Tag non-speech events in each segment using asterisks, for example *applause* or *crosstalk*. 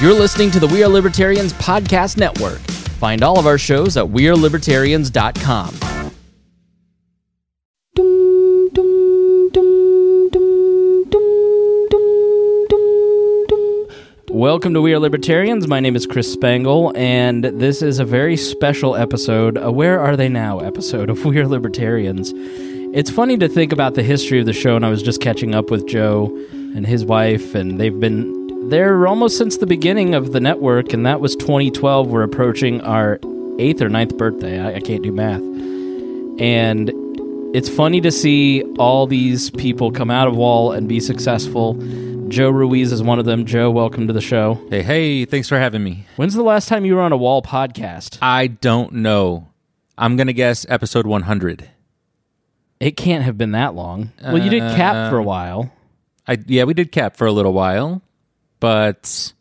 You're listening to the We Are Libertarians Podcast Network. Find all of our shows at WeareLibertarians.com. Welcome to We Are Libertarians. My name is Chris Spangle, and this is a very special episode, a Where Are They Now episode of *laughs* We Are Libertarians. It's funny to think about the history of the show, and I was just catching up with Joe and his wife, and they've been there almost since the beginning of the network, and that was 2012. We're approaching our eighth or ninth birthday. I, I can't do math. And it's funny to see all these people come out of Wall and be successful. Joe Ruiz is one of them. Joe, welcome to the show. Hey, hey, thanks for having me. When's the last time you were on a Wall podcast? I don't know. I'm going to guess episode 100. It can't have been that long. Well, you did Cap for Uh, a while. I yeah, we did cap for a little while, but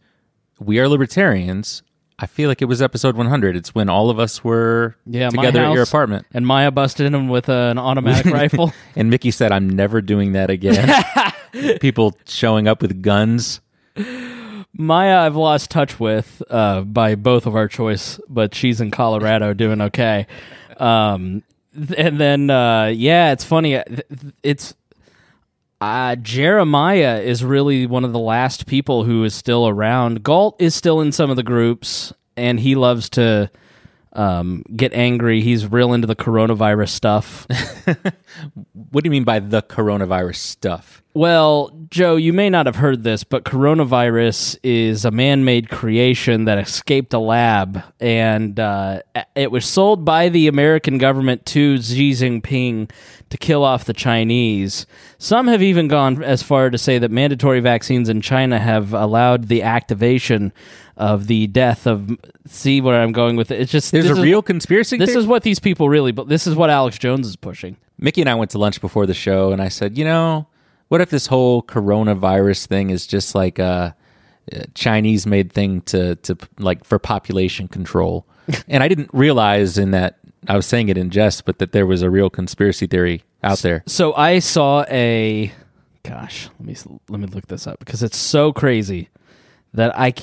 we are libertarians. I feel like it was episode 100. It's when all of us were Yeah, together at your apartment. And Maya busted him with an automatic *laughs* rifle. And Mickey said, "I'm never doing that again." *laughs* People showing up with guns. Maya, I've lost touch with uh, by both of our choice, but she's in Colorado doing okay. Um, and then, uh, yeah, it's funny. uh, It's uh, Jeremiah is really one of the last people who is still around. Galt is still in some of the groups, and he loves to um, get angry. He's real into the coronavirus stuff. *laughs* What do you mean by the coronavirus stuff? Well, Joe, you may not have heard this, but coronavirus is a man made creation that escaped a lab, and uh, it was sold by the American government to Xi Jinping to kill off the Chinese. Some have even gone as far to say that mandatory vaccines in China have allowed the activation of the death of. See where I'm going with it? It's just There's a is- real conspiracy. This theory? is what these people really, but this is what Alex Jones is pushing. Mickey and I went to lunch before the show, and I said, you know, what if this whole coronavirus thing is just like a, a Chinese made thing to to like for population control? *laughs* and I didn't realize in that I was saying it in jest, but that there was a real conspiracy theory out there. So I saw a gosh, let me let me look this up because it's so crazy that I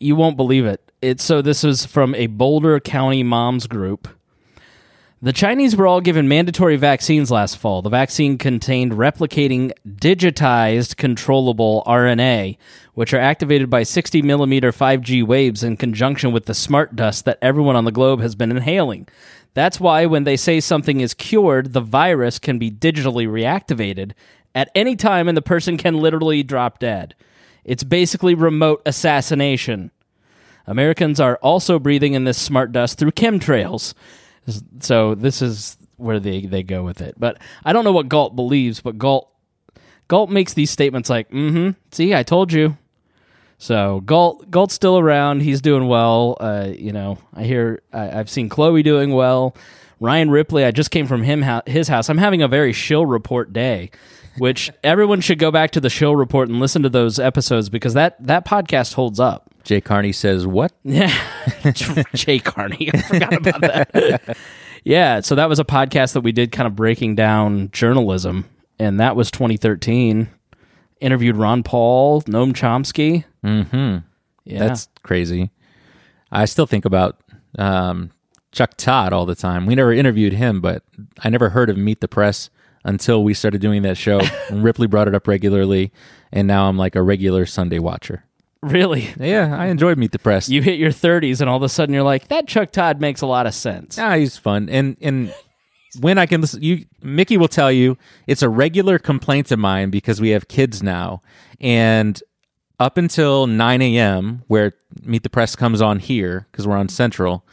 you won't believe it. It's so this was from a Boulder County moms group. The Chinese were all given mandatory vaccines last fall. The vaccine contained replicating digitized controllable RNA, which are activated by 60 millimeter 5G waves in conjunction with the smart dust that everyone on the globe has been inhaling. That's why when they say something is cured, the virus can be digitally reactivated at any time and the person can literally drop dead. It's basically remote assassination. Americans are also breathing in this smart dust through chemtrails. So this is where they, they go with it. But I don't know what Galt believes, but Galt Galt makes these statements like, mm-hmm, see, I told you. So Galt Galt's still around. He's doing well. Uh, you know, I hear I, I've seen Chloe doing well. Ryan Ripley, I just came from him his house. I'm having a very shill report day, which everyone should go back to the shill report and listen to those episodes because that that podcast holds up. Jay Carney says, "What? *laughs* Yeah, Jay Carney. I forgot about that. *laughs* yeah, so that was a podcast that we did, kind of breaking down journalism, and that was 2013. Interviewed Ron Paul, Noam Chomsky. Mm-hmm. Yeah, That's crazy." I still think about um, Chuck Todd all the time. We never interviewed him, but I never heard of Meet the Press until we started doing that show. *laughs* Ripley brought it up regularly, and now I'm like a regular Sunday watcher. really. Yeah, I enjoyed Meet the Press. You hit your 30s, and all of a sudden you're like, that Chuck Todd makes a lot of sense. Ah, he's fun, and and when I can listen, you Mickey will tell you it's a regular complaint of mine because we have kids now, and up until nine a.m. where Meet the Press comes on here because we're on Central,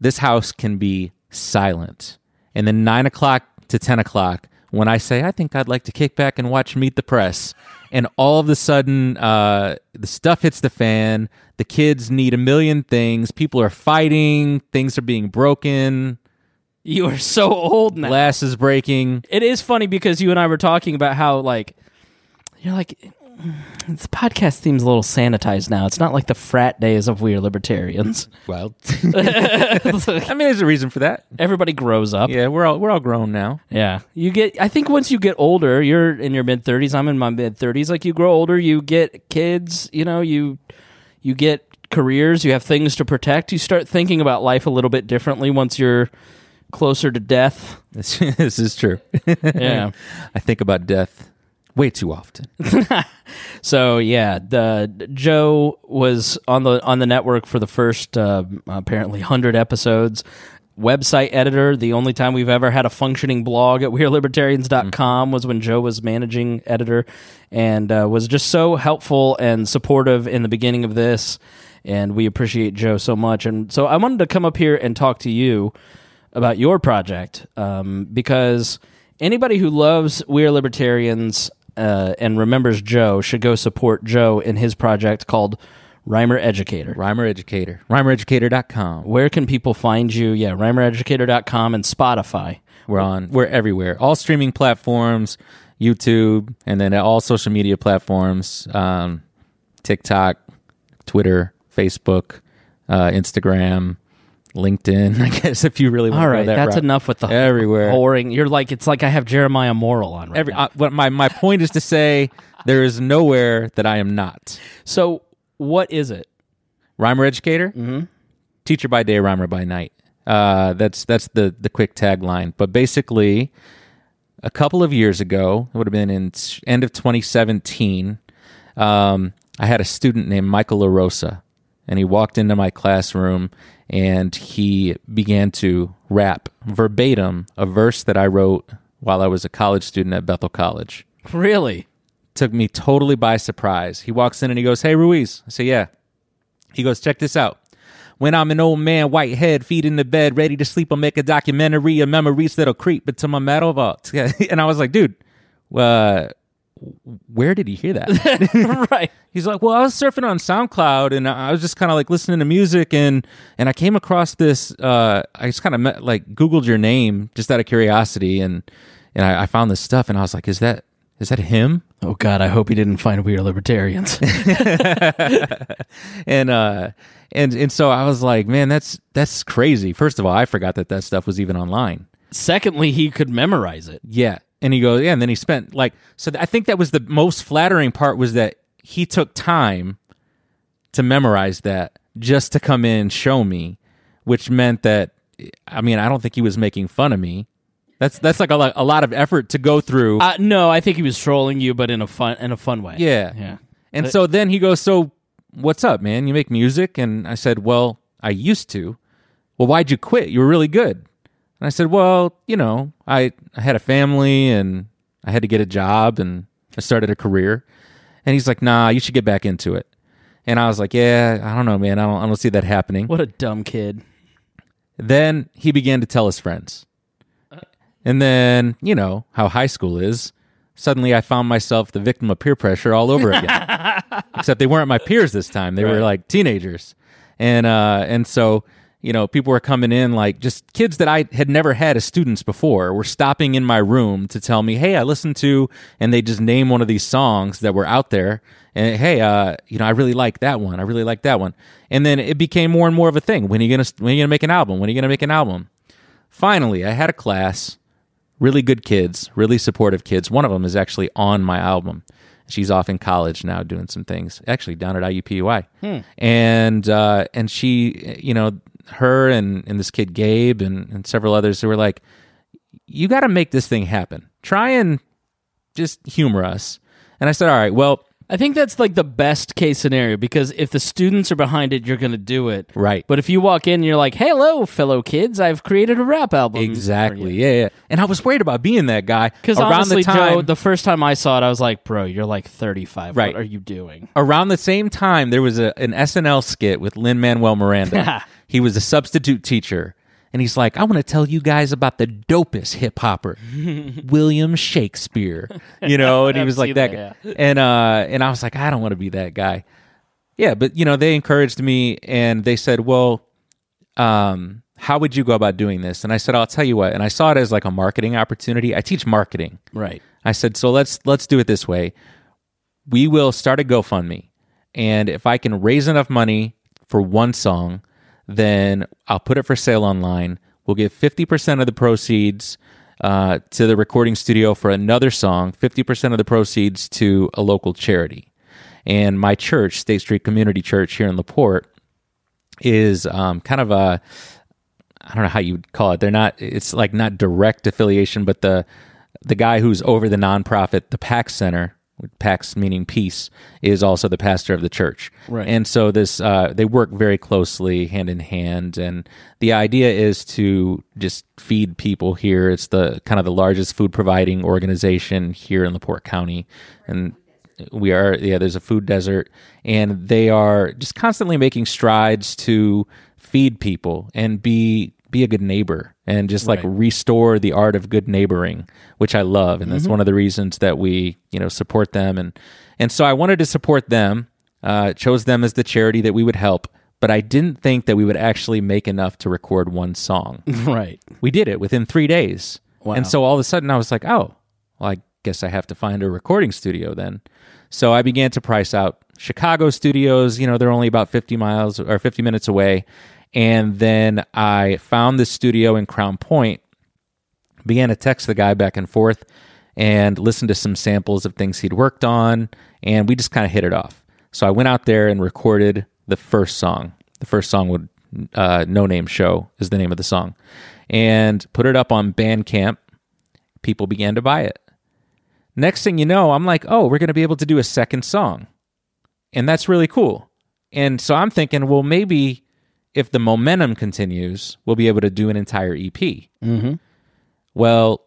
this house can be silent, and then nine o'clock to ten o'clock when I say I think I'd like to kick back and watch Meet the Press. And all of a sudden, uh, the stuff hits the fan. The kids need a million things. People are fighting. Things are being broken. You are so old now. Glass is breaking. it is funny because you and I were talking about how, like, you're like, this podcast seems a little sanitized now. It's not like the frat days of we are libertarians. Well, *laughs* *laughs* I mean, there's a reason for that. Everybody grows up. Yeah, we're all we're all grown now. Yeah. You get I think once you get older, you're in your mid 30s, I'm in my mid 30s, like you grow older, you get kids, you know, you you get careers, you have things to protect, you start thinking about life a little bit differently once you're closer to death. This, *laughs* this is true. Yeah. I think about death way too often. *laughs* So yeah, the Joe was on the on the network for the first uh, apparently hundred episodes. Website editor. The only time we've ever had a functioning blog at *laughs* WeareLibertarians.com was when Joe was managing editor, and uh, was just so helpful and supportive in the beginning of this. And we appreciate Joe so much. And so I wanted to come up here and talk to you about your project um, because anybody who loves We Are Libertarians uh, and remembers Joe should go support Joe in his project called Rhymer Educator. Rhymer Educator. RhymerEducator.com. Where can people find you? Yeah, rhymereducator.com and Spotify. We're on. We're everywhere. All streaming platforms, YouTube, and then all social media platforms, um, TikTok, Twitter, Facebook, uh, Instagram, LinkedIn. *laughs* I guess if you really want All to right, go that that's route. enough with the Everywhere. whoring. You're like it's like I have Jeremiah Moral on right Every, now. uh, what my my point is to say there is nowhere that I am not. So what is it? Rhymer Educator, mm-hmm. teacher by day, rhymer by night. Uh, that's that's the the quick tagline. But basically, a couple of years ago, it would have been in end of 2017. Um, I had a student named Michael LaRosa, and he walked into my classroom and he began to rap verbatim a verse that I wrote while I was a college student at Bethel College Really? took me totally by surprise. He walks in and he goes, Hey, Ruiz. I say, Yeah. He goes, Check this out. When I'm an old man, white head, feet in the bed, ready to sleep, I'll make a documentary of memories that'll creep into my metal vault. *laughs* And I was like, Dude, uh, where did he hear that? *laughs* right. He's like, well, I was surfing on SoundCloud and I was just kind of like listening to music and and I came across this. Uh, I just kind of like Googled your name just out of curiosity and and I, I found this stuff and I was like, is that is that him? Oh God, I hope he didn't find we are libertarians. *laughs* And uh and and so I was like, man, that's that's crazy. First of all, I forgot that that stuff was even online. Secondly, he could memorize it. Yeah. And he goes, yeah. And then he spent like, so th- I think that was the most flattering part was that he took time to memorize that just to come in and show me, which meant that, I mean, I don't think he was making fun of me. That's that's like a lot, a lot of effort to go through. Uh, no, I think he was trolling you, but in a fun in a fun way. yeah. yeah. And so then he goes, so what's up, man? You make music? And I said, well, I used to. Well, why'd you quit? You were really good. And I said, well, you know, I, I had a family and I had to get a job and I started a career. And he's like, nah, you should get back into it. And I was like, yeah, I don't know, man. I don't, I don't see that happening. What a dumb kid. Then he began to tell his friends. And then, you know, how high school is. Suddenly I found myself the victim of peer pressure all over again. *laughs* Except they weren't my peers this time. They were like teenagers. And uh and so, you know, people were coming in like just kids that I had never had as students before were stopping in my room to tell me, "Hey, I listened to," and they just name one of these songs that were out there. And hey, uh, you know, I really like that one. I really like that one. And then it became more and more of a thing. When are you gonna when are you gonna make an album? When are you gonna make an album? Finally, I had a class, really good kids, really supportive kids. One of them is actually on my album. She's off in college now doing some things, actually down at IUPUI. And uh, and she, you know, her and, and this kid Gabe and, and several others who were like, you got to make this thing happen. Try and just humor us. And I said, all right, well, I think that's like the best case scenario because if the students are behind it, you're going to do it. Right. But if you walk in and you're like, hello, fellow kids, I've created a rap album. exactly, yeah, yeah. And I was worried about being that guy Because around honestly, the time. Joe, the first time I saw it, I was like, bro, you're like 35. Right. What are you doing? around the same time there was a, an SNL skit with Lin Manuel Miranda. *laughs* he was a substitute teacher, and he's like, "I want to tell you guys about the dopest hip hopper, *laughs* William Shakespeare." You know, and he was like that, that, guy. and uh, and I was like, I don't want to be that guy. Yeah, but you know, they encouraged me, and they said, "Well, um, how would you go about doing this?" And I said, "I'll tell you what." And I saw it as like a marketing opportunity. I teach marketing. Right. I said, so let's let's do it this way. We will start a GoFundMe, and if I can raise enough money for one song, then I'll put it for sale online. We'll give fifty percent of the proceeds uh, to the recording studio for another song, fifty percent of the proceeds to a local charity, And my church, State Street Community Church here in LaPorte, is um, kind of a I don't know how you would call it. They're not. It's like not direct affiliation, but the the guy who's over the nonprofit, the Pax Center, Pax meaning peace, is also the pastor of the church. Right. And so this uh, they work very closely, hand in hand. And the idea is to just feed people here. It's the kind of the largest food providing organization here in LaPorte County, and we are yeah. There's a food desert, and they are just constantly making strides to feed people and be be a good neighbor and just like Right. restore the art of good neighboring which i love and Mm-hmm. that's one of the reasons that we you know support them and and so i wanted to support them uh, chose them as the charity that we would help but i didn't think that we would actually make enough to record one song *laughs* right. we did it within three days Wow. and so all of a sudden i was like oh well i guess i have to find a recording studio then so i began to price out chicago studios you know they're only about 50 miles or 50 minutes away and then i found this studio in crown point began to text the guy back and forth and listen to some samples of things he'd worked on and we just kind of hit it off. So i went out there and recorded the first song. The first song would uh, no name show is the name of the song. And put it up on bandcamp. People began to buy it. Next thing you know i'm like oh we're going to be able to do a second song. And that's really cool. And so i'm thinking well maybe if the momentum continues we'll be able to do an entire ep Mm-hmm. well,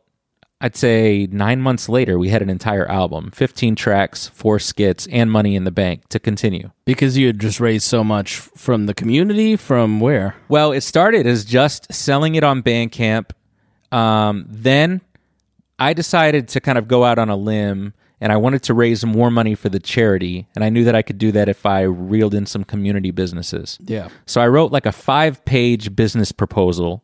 I'd say nine months later, we had an entire album, 15 tracks, four skits, and money in the bank to continue. Because you had just raised so much from the community. From where? Well, it started as just selling it on Bandcamp. Um, then I decided to kind of go out on a limb and I wanted to raise more money for the charity. And I knew that I could do that if I reeled in some community businesses. Yeah. So I wrote like a five page business proposal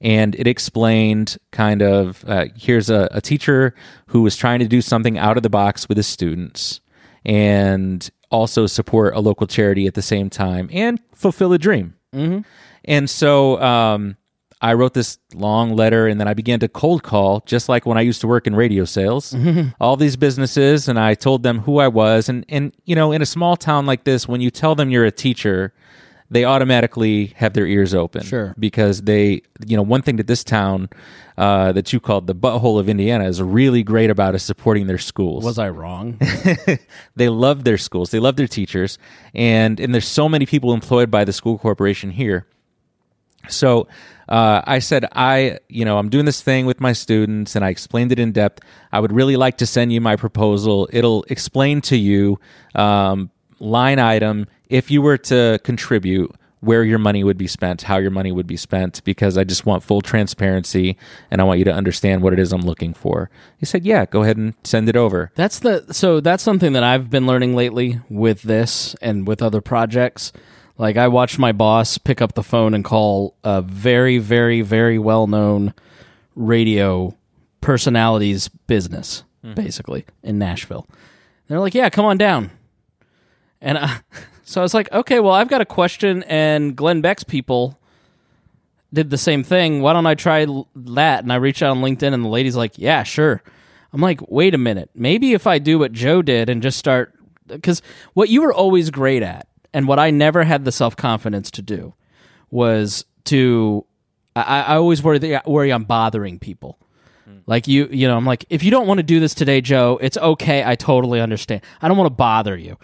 and it explained kind of uh, here's a, a teacher who was trying to do something out of the box with his students and also support a local charity at the same time and fulfill a dream. Mm-hmm. And so um, I wrote this long letter and then I began to cold call, just like when I used to work in radio sales, *laughs* all these businesses. And I told them who I was. And, and, you know, in a small town like this, when you tell them you're a teacher, they automatically have their ears open. Sure. Because they, you know, one thing that this town uh, that you called the butthole of Indiana is really great about is supporting their schools Was I wrong? *laughs* they love their schools they love their teachers and and there's so many people employed by the school corporation here so uh, i said i you know i'm doing this thing with my students and i explained it in depth. I would really like to send you my proposal. It'll explain to you um, line item if you were to contribute where your money would be spent how your money would be spent because i just want full transparency and i want you to understand what it is i'm looking for. He said yeah go ahead and send it over. That's the so that's something that I've been learning lately with this and with other projects. Like I watched my boss pick up the phone and call a very very very well-known radio personalities business mm-hmm. basically in Nashville. They're like, "Yeah, come on down." And I, *laughs* so I was like, "Okay, well, I've got a question and Glenn Beck's people did the same thing. Why don't I try that?" And I reached out on LinkedIn and the lady's like, "Yeah, sure." I'm like, wait a minute. Maybe if I do what Joe did and just start, because what you were always great at, and what I never had the self confidence to do, was to. I, I always worry that, worry I'm bothering people. Hmm. Like you, you know, I'm like, if you don't want to do this today, Joe, it's okay. I totally understand. I don't want to bother you,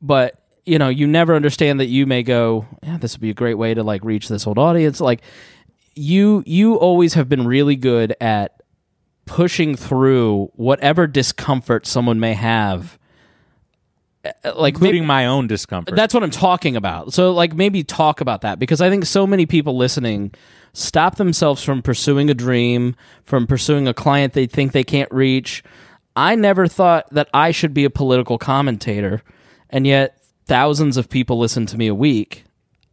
but you know, you never understand that you may go, yeah, this would be a great way to like reach this old audience. Like you, you always have been really good at pushing through whatever discomfort someone may have. Uh, Like maybe, including my own discomfort that's what I'm talking about. So like maybe talk about that because I think so many people listening stop themselves from pursuing a dream, from pursuing a client they think they can't reach. I never thought that I should be a political commentator, and yet thousands of people listen to me a week.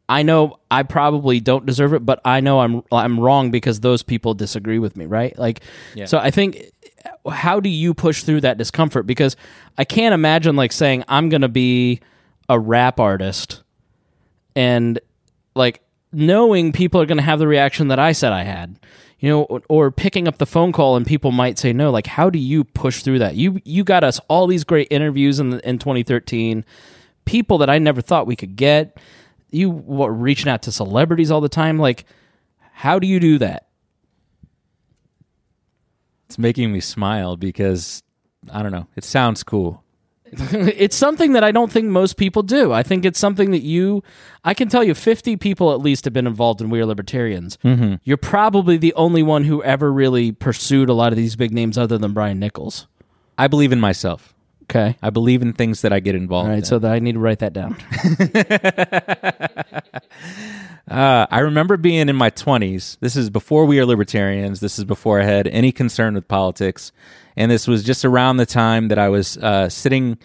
I know I probably don't deserve it, but I know I'm I'm wrong because those people disagree with me, right? Like so I think how do you push through that discomfort because I can't imagine like saying I'm going to be a rap artist and like knowing people are going to have the reaction that I said I had. you know, or, picking up the phone call and people might say no. Like, how do you push through that? You you got us all these great interviews in in 2013, people that I never thought we could get. You were reaching out to celebrities all the time. Like, how do you do that? It's making me smile because I don't know. It sounds cool. *laughs* it's something that I don't think most people do. I think it's something that you, I can tell you, 50 people at least have been involved in We Are Libertarians. Mm-hmm. You're probably the only one who ever really pursued a lot of these big names other than Brian Nichols. I believe in myself. Okay. I believe in things that I get involved All right. in. So that I need to write that down. *laughs* Uh, I remember being in my 20s. This is before we are libertarians. This is before I had any concern with politics. And this was just around the time that I was uh, sitting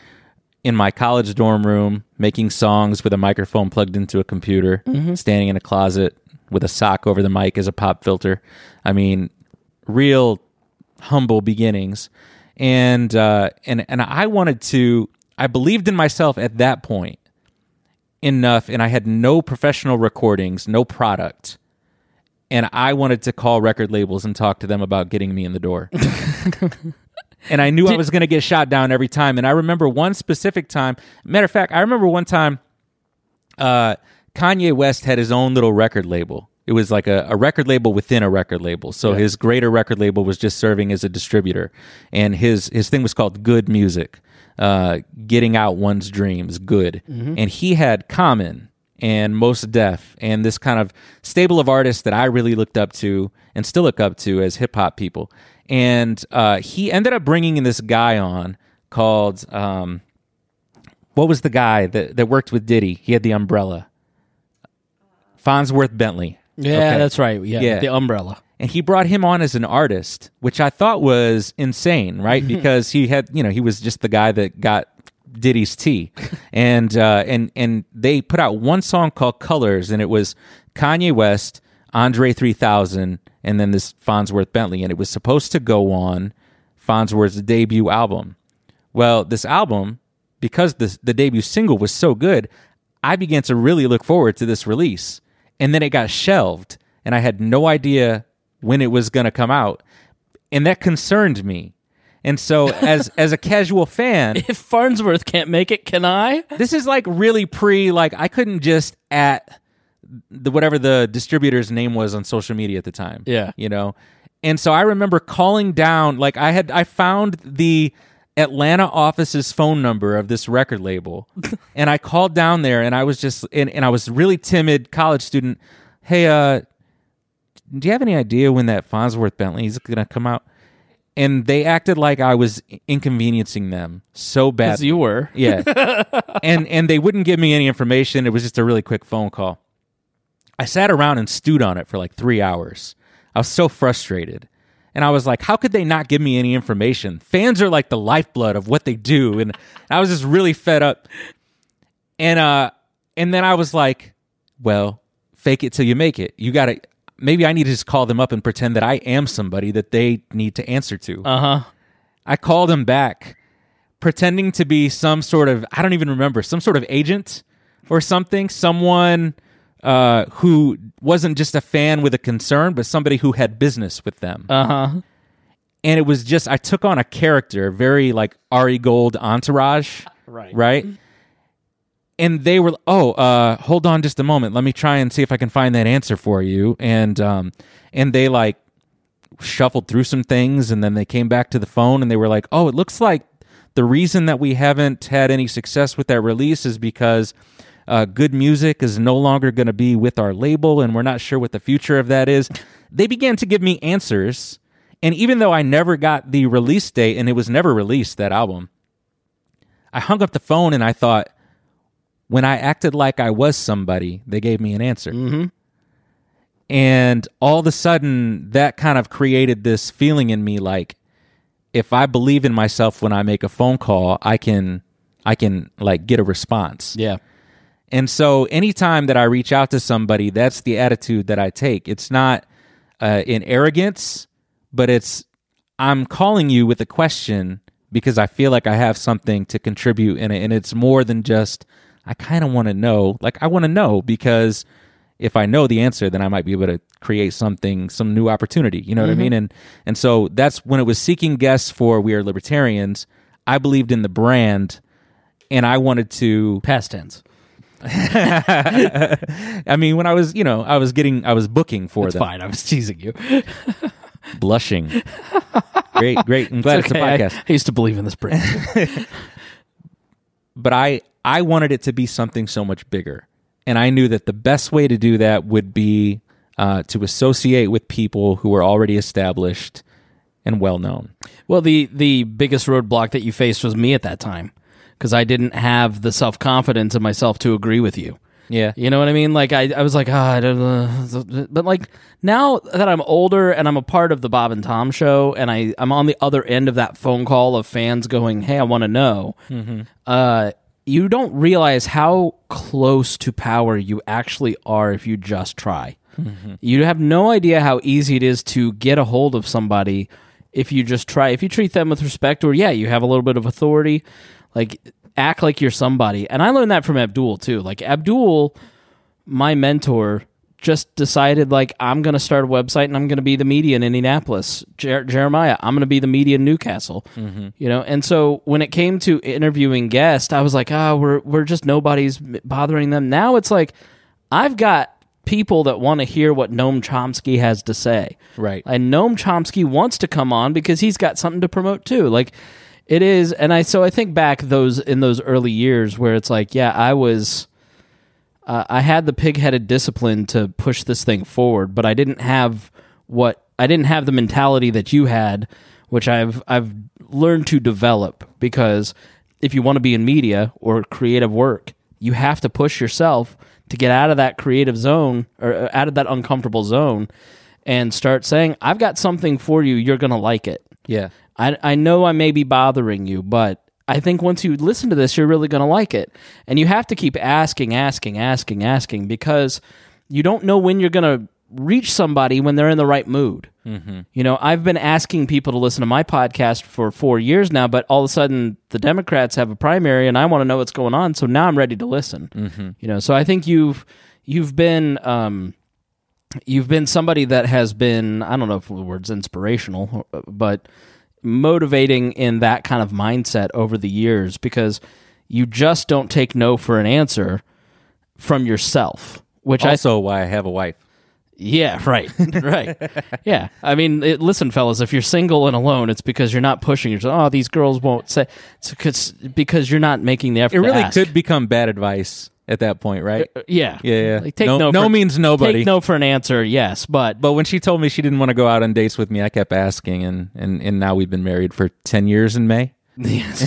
in my college dorm room making songs with a microphone plugged into a computer, standing in a closet with a sock over the mic as a pop filter. I mean, real humble beginnings. And uh, and and I wanted to. I believed in myself at that point enough and I had no professional recordings, no product. And I wanted to call record labels and talk to them about getting me in the door. *laughs* and I knew I was going to get shot down every time. And I remember one specific time. Matter of fact, I remember one time uh, Kanye West had his own little record label. It was like a, a record label within a record label. So his greater record label was just serving as a distributor. And his, his thing was called Good Music uh, getting out one's dreams good. And he had Common and Mos Def and this kind of stable of artists that I really looked up to and still look up to as hip hop people. And uh, he ended up bringing in this guy on called, um, what was the guy that, that worked with Diddy? He had the umbrella. Fonzworth Bentley. Yeah, Okay. that's right. Yeah, Yeah. the umbrella. and he brought him on as an artist, which I thought was insane, right? because he had, you know, he was just the guy that got Diddy's tea, *laughs* and uh, and and they put out one song called Colors, and it was Kanye West, Andre 3000, and then this Fonzworth Bentley, and it was supposed to go on Fonzworth's debut album. Well, this album, because the the debut single was so good, I began to really look forward to this release, and then it got shelved, and I had no idea when it was going to come out, and that concerned me. And so, *laughs* as as a casual fan, If Fonzworth can't make it, can I? this is like really pre like I couldn't just at the whatever the distributor's name was on social media at the time. Yeah. You know. And so I remember calling down like I had I found the Atlanta office's phone number of this record label *laughs* and I called down there and I was just and, and I was really timid college student. Hey, uh do you have any idea when that Fonzworth Bentley is gonna come out? And they acted like I was inconveniencing them so bad. As you were. Yeah. *laughs* and and they wouldn't give me any information. It was just a really quick phone call. I sat around and stewed on it for like 3 hours. I was so frustrated. And I was like, how could they not give me any information? Fans are like the lifeblood of what they do and I was just really fed up. And uh and then I was like, well, fake it till you make it. You got to maybe I need to just call them up and pretend that I am somebody that they need to answer to. Uh huh. I called him back, pretending to be some sort of I don't even remember some sort of agent or something, someone uh, who wasn't just a fan with a concern, but somebody who had business with them. Uh huh. and it was just I took on a character, very like Ari Gold entourage, Right. right? And they were, oh, uh, hold on just a moment. Let me try and see if I can find that answer for you. And um, and they like shuffled through some things and then they came back to the phone and they were like, "Oh, it looks like the reason that we haven't had any success with that release is because uh, good music is no longer going to be with our label and we're not sure what the future of that is." They began to give me answers, and even though I never got the release date and it was never released that album, I hung up the phone and I thought, when I acted like I was somebody, they gave me an answer. And all of a sudden, that kind of created this feeling in me like, if I believe in myself when I make a phone call, I can, I can like get a response. Yeah. And so, anytime that I reach out to somebody, that's the attitude that I take. It's not uh, in arrogance, but it's I'm calling you with a question because I feel like I have something to contribute in it, and it's more than just I kind of want to know. Like I want to know because if I know the answer, then I might be able to create something, some new opportunity. You know what I mean? And and so that's when it was seeking guests for We Are Libertarians. I believed in the brand, and I wanted to. Past tense. *laughs* I mean, when I was, you know, I was getting, I was booking for It's them, fine. I was teasing you. *laughs* blushing. great, great. I'm glad it's, Okay, a I- podcast. I, used to believe in this brand. *laughs* but I I wanted it to be something so much bigger, and I knew that the best way to do that would be uh, to associate with people who were already established and well known. well, the the biggest roadblock that you faced was me at that time because I didn't have the self confidence in myself to agree with you. Yeah, You know what I mean? Like I, I was like, ah, I don't know. but like now that I'm older and I'm a part of the Bob and Tom show, and I, I'm on the other end of that phone call of fans going, "Hey, I want to know." Uh, you don't realize how close to power you actually are if you just try. You have no idea how easy it is to get a hold of somebody if you just try. If you treat them with respect, or yeah, you have a little bit of authority, like act like you're somebody. And I learned that from Abdul too. Like Abdul, my mentor, just decided like I'm going to start a website and I'm going to be the media in Indianapolis. Jer- Jeremiah, I'm going to be the media in Newcastle. You know, and so when it came to interviewing guests, I was like, ah, we're we're just nobody's bothering them. Now it's like I've got people that want to hear what Noam Chomsky has to say. Right. And Noam Chomsky wants to come on because he's got something to promote too. Like it is, and I so I think back those in those early years where it's like, yeah, I was. Uh, I had the pig-headed discipline to push this thing forward, but I didn't have what I didn't have the mentality that you had, which I've I've learned to develop because if you want to be in media or creative work, you have to push yourself to get out of that creative zone or uh, out of that uncomfortable zone and start saying, "I've got something for you. You're to like it." yeah, I, I know I may be bothering you, but I think once you listen to this, you're really going to like it. And you have to keep asking, asking, asking, asking because you don't know when you're going to reach somebody when they're in the right mood. Mm-hmm. You know, I've been asking people to listen to my podcast for four years now, but all of a sudden the Democrats have a primary and I want to know what's going on. So now I'm ready to listen. Mm-hmm. You know, so I think you've, you've been, um, you've been somebody that has been I don't know if the word's inspirational, but motivating in that kind of mindset over the years because you just don't take no for an answer from yourself. Which I also why I have a wife. yeah right *laughs* right yeah I mean it, listen fellas if you're single and alone it's because you're not pushing yourself oh these girls won't say it's 'cause- because you're not making the effort It really could become bad advice at that point, right? yeah Yeah, yeah. Like, take No- no, no for- means nobody. take no for an answer yes but But when she told me she didn't want to go out on dates with me, I kept asking, and and and now we've been married for ten years in May. *laughs* Yes.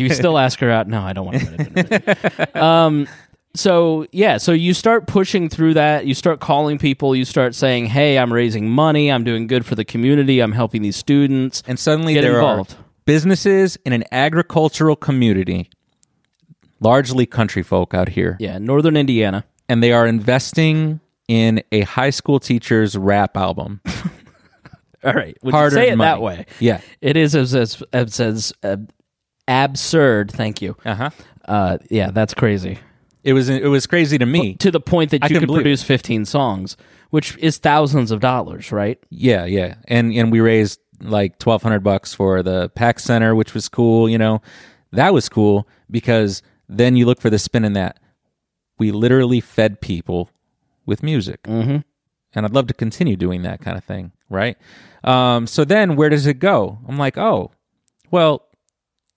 you still ask her out? No, I don't want to. admit it. *laughs* um, so yeah, so you start pushing through that. You start calling people. You start saying, "Hey, I'm raising money. I'm doing good for the community. I'm helping these students." And suddenly Get there involved. are businesses in an agricultural community, largely country folk out here, Yeah, Northern Indiana. and they are investing in a high school teacher's rap album. *laughs* All right, would you Hard say it earned that way? Yeah. It is as as, as, as uh, absurd. Thank you. Uh huh. Uh, yeah, that's crazy. It was it was crazy to me. To the point that I you could believe it. produce 15 songs, which is thousands of dollars, right? Yeah, yeah, and and we raised like twelve hundred bucks for the Pax Center, which was cool. You know, that was cool because then you look for the spin in that. We literally fed people with music, mm-hmm. and I'd love to continue doing that kind of thing, right? Um, so then, where does it go? I'm like, oh, well,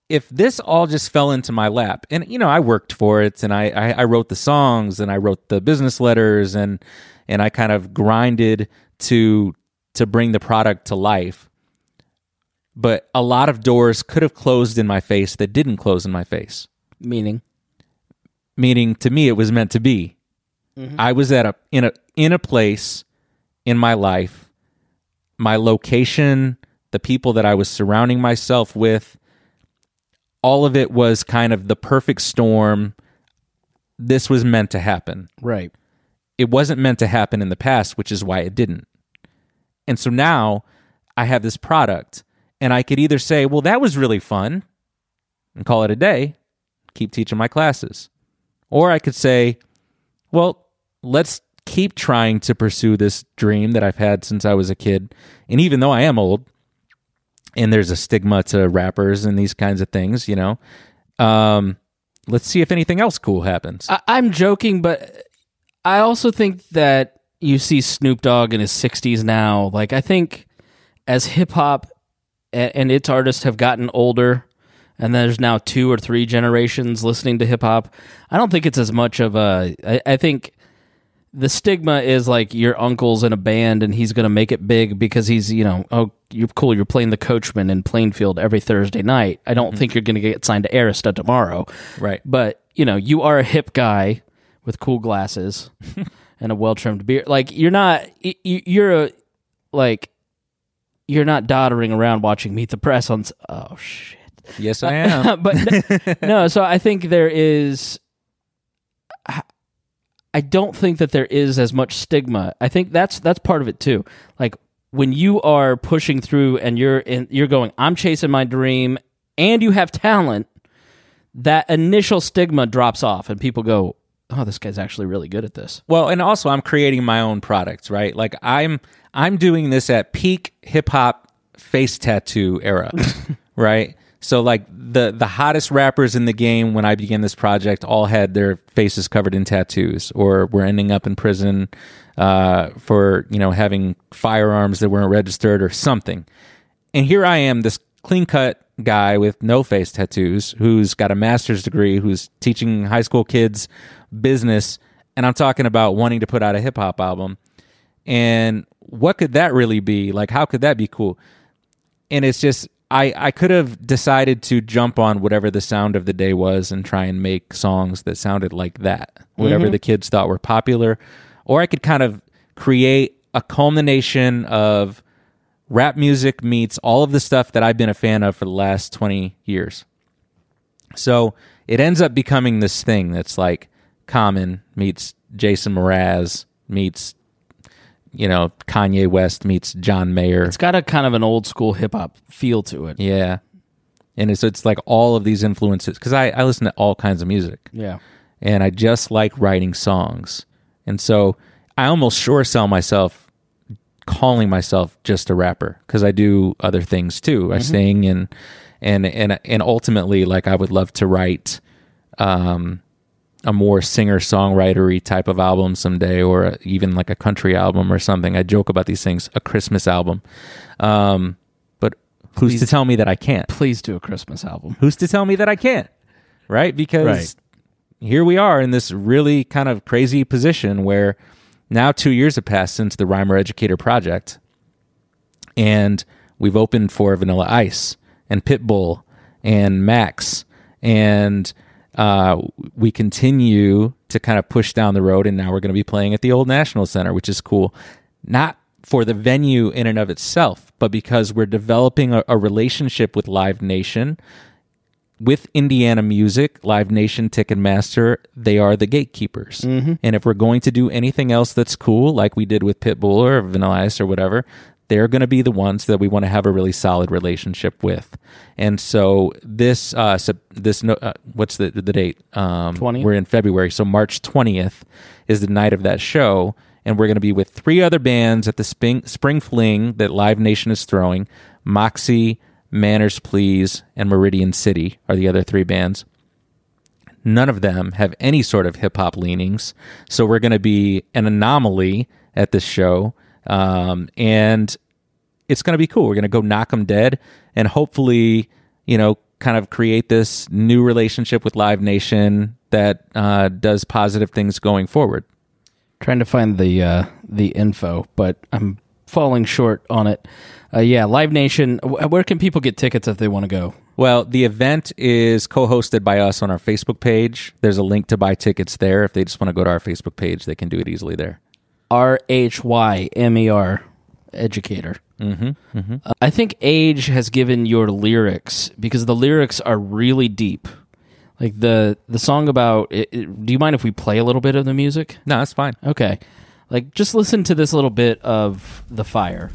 if this all just fell into my lap, and you know, I worked for it, and I, I, I wrote the songs, and I wrote the business letters, and and I kind of grinded to to bring the product to life. But a lot of doors could have closed in my face that didn't close in my face. Meaning, Meaning, to me, it was meant to be. Mm-hmm. I was at a in a in a place in my life, my location, the people that I was surrounding myself with, all of it was kind of the perfect storm. This was meant to happen. right? It wasn't meant to happen in the past, which is why it didn't. And so now I have this product, and I could either say, well, that was really fun and call it a day, keep teaching my classes. Or I could say, well, let's keep trying to pursue this dream that I've had since I was a kid. And even though I am old, and there's a stigma to rappers and these kinds of things, you know, um, let's see if anything else cool happens. I, I'm joking, but I also think that you see Snoop Dogg in his 60s now. Like, I think as hip hop and, and its artists have gotten older, and there's now two or three generations listening to hip hop, I don't think it's as much of a. I, I think the stigma is like your uncle's in a band and he's going to make it big because he's, you know, oh, you're cool. You're playing the coachman in Plainfield every Thursday night. I don't mm-hmm. think you're going to get signed to Arista tomorrow. Right. But, you know, you are a hip guy with cool glasses *laughs* and a well trimmed beard. Like, you're not, you're a, like, you're not doddering around watching Meet the Press on, s- oh, shit. Yes, uh, I *laughs* am. but no, *laughs* no, so I think there is. I don't think that there is as much stigma. I think that's that's part of it too. Like when you are pushing through and you're in, you're going, I'm chasing my dream, and you have talent. That initial stigma drops off, and people go, "Oh, this guy's actually really good at this." Well, and also I'm creating my own products, right? Like I'm I'm doing this at peak hip hop face tattoo era, *laughs* right? So like the the hottest rappers in the game when I began this project all had their faces covered in tattoos, or were ending up in prison uh, for you know having firearms that weren't registered or something. And here I am, this clean cut guy with no face tattoos, who's got a master's degree, who's teaching high school kids business, and I'm talking about wanting to put out a hip hop album. And what could that really be? Like, how could that be cool? And it's just, I, I could have decided to jump on whatever the sound of the day was and try and make songs that sounded like that, whatever mm-hmm. the kids thought were popular. Or I could kind of create a culmination of rap music meets all of the stuff that I've been a fan of for the last 20 years. So it ends up becoming this thing that's like Common meets Jason Mraz meets, you know, Kanye West meets John Mayer. It's got a kind of an old school hip hop feel to it. yeah. And it's, it's like all of these influences because I, I listen to all kinds of music Yeah. and I just like writing songs. And so I almost sure sell myself calling myself just a rapper because I do other things too. I sing and and and and ultimately like I would love to write um a more singer songwritery type of album someday or even like a country album or something. I joke about these things, a Christmas album. Um but who's to tell me that I can't? Please do a Christmas album. who's to tell me that I can't? Right? Because Right. here we are in this really kind of crazy position where now two years have passed since the Rhymer Educator project, and we've opened for Vanilla Ice and Pitbull and Max, and uh, we continue to kind of push down the road, and now we're going to be playing at the Old National Center, which is cool. Not for the venue in and of itself, but because we're developing a, a relationship with Live Nation with Indiana Music, Live Nation, Ticketmaster, they are the gatekeepers. And if we're going to do anything else that's cool, like we did with Pitbull or Vanilla Ice or whatever, they're going to be the ones that we want to have a really solid relationship with. And so this, uh, Sep- this, no, uh, what's the the date? Um, 20th? We're in February, so March twentieth is the night of that show, and we're going to be with three other bands at the Spring Spring Fling that Live Nation is throwing. Moxie, Manners Please, and Meridian City are the other three bands. None of them have any sort of hip hop leanings, so we're going to be an anomaly at this show, um, and it's going to be cool. We're going to go knock them dead, and hopefully, you know, kind of create this new relationship with Live Nation that uh, does positive things going forward. trying to find the uh, the info, but I'm falling short on it. Uh, yeah, Live Nation. Where can people get tickets if they want to go? Well, the event is co-hosted by us on our Facebook page. There's a link to buy tickets there. If they just want to go to our Facebook page, they can do it easily there. R H Y M E R, educator. Mm-hmm, mm-hmm. I think age has given your lyrics because the lyrics are really deep. Like the the song about. It, it- do you mind if we play a little bit of the music? No, that's fine. Okay, like just listen to this little bit of the fire.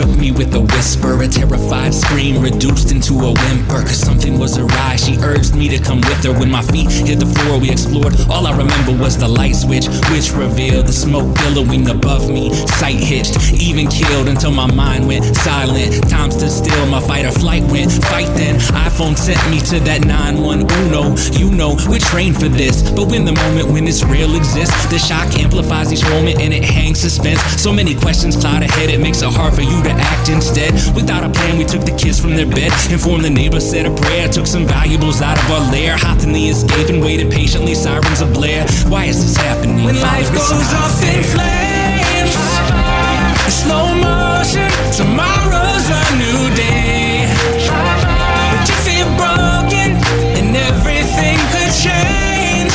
Shook me with a whisper, a terrified scream reduced into a whimper. Cause something was awry. She urged me to come with her. When my feet hit the floor, we explored. All I remember was the light switch, which revealed the smoke billowing above me. Sight hitched, even killed until my mind went silent. Time stood still, my fight or flight went. Fight then. iPhone sent me to that 911. You know, we're trained for this. But when the moment when it's real exists, the shock amplifies each moment and it hangs suspense. So many questions cloud ahead, it makes it hard for you to act instead. Without a plan, we took the kids from their bed, informed the neighbor, said a prayer, took some valuables out of our lair, hopped in the escape and waited patiently. Sirens of blare. Why is this happening? When life goes off in flames, slow motion, tomorrow's a new day. But you feel broken, and everything could change.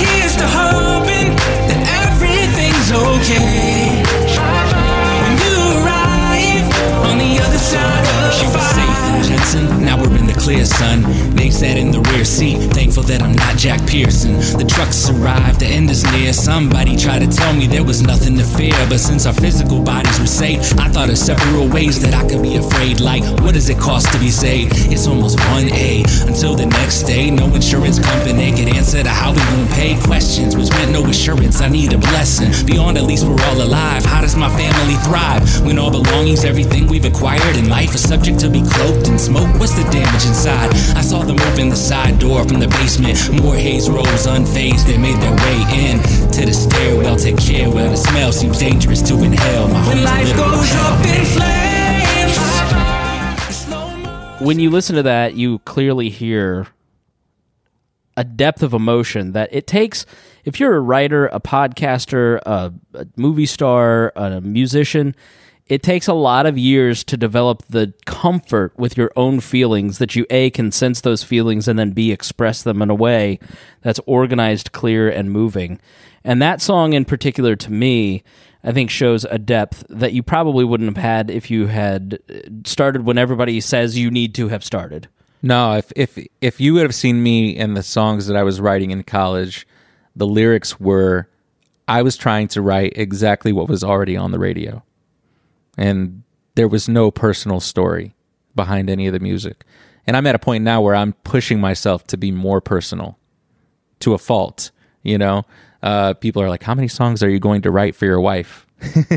Here's to hoping that everything's okay. She was safe in. Jensen. Now we're in clear, son. They sat in the rear seat, thankful that I'm not Jack Pearson. The trucks arrived, the end is near. Somebody tried to tell me there was nothing to fear, but since our physical bodies were safe, I thought of several ways that I could be afraid. Like, what does it cost to be saved? It's almost 1A until the next day. No insurance company could answer to how we gon' pay questions, which meant no assurance. I need a blessing. Beyond at least we're all alive. How does my family thrive when all belongings, everything we've acquired in life, is subject to be cloaked in smoke? What's the damage inside? I saw them open the side door from the basement. More haze rose unfazed. They made their way in to the stairwell. Take care where the smell seems dangerous to inhale. My When life goes hell. up in flames, when you listen to that, you clearly hear a depth of emotion that it takes. If you're a writer, a podcaster, a, a movie star, a musician, it takes a lot of years to develop the comfort with your own feelings that you a can sense those feelings and then b express them in a way that's organized, clear, and moving. And that song in particular, to me, I think shows a depth that you probably wouldn't have had if you had uh, started when everybody says you need to have started. No, if if if you would have seen me in the songs that I was writing in college, the lyrics were I was trying to write exactly what was already on the radio. And there was no personal story behind any of the music. And I'm at a point now where I'm pushing myself to be more personal to a fault, you know? Uh, people are like, "How many songs are you going to write for your wife?" *laughs*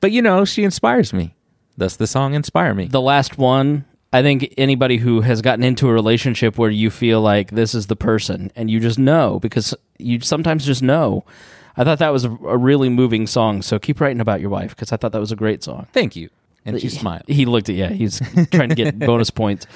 but you know, she inspires me. Thus the song inspire me. the last one i think anybody who has gotten into a relationship where you feel like this is the person and you just know because you sometimes just know i thought that was a, a really moving song so keep writing about your wife because i thought that was a great song Thank you. And she smiled. he looked at yeah he's trying to get *laughs* bonus points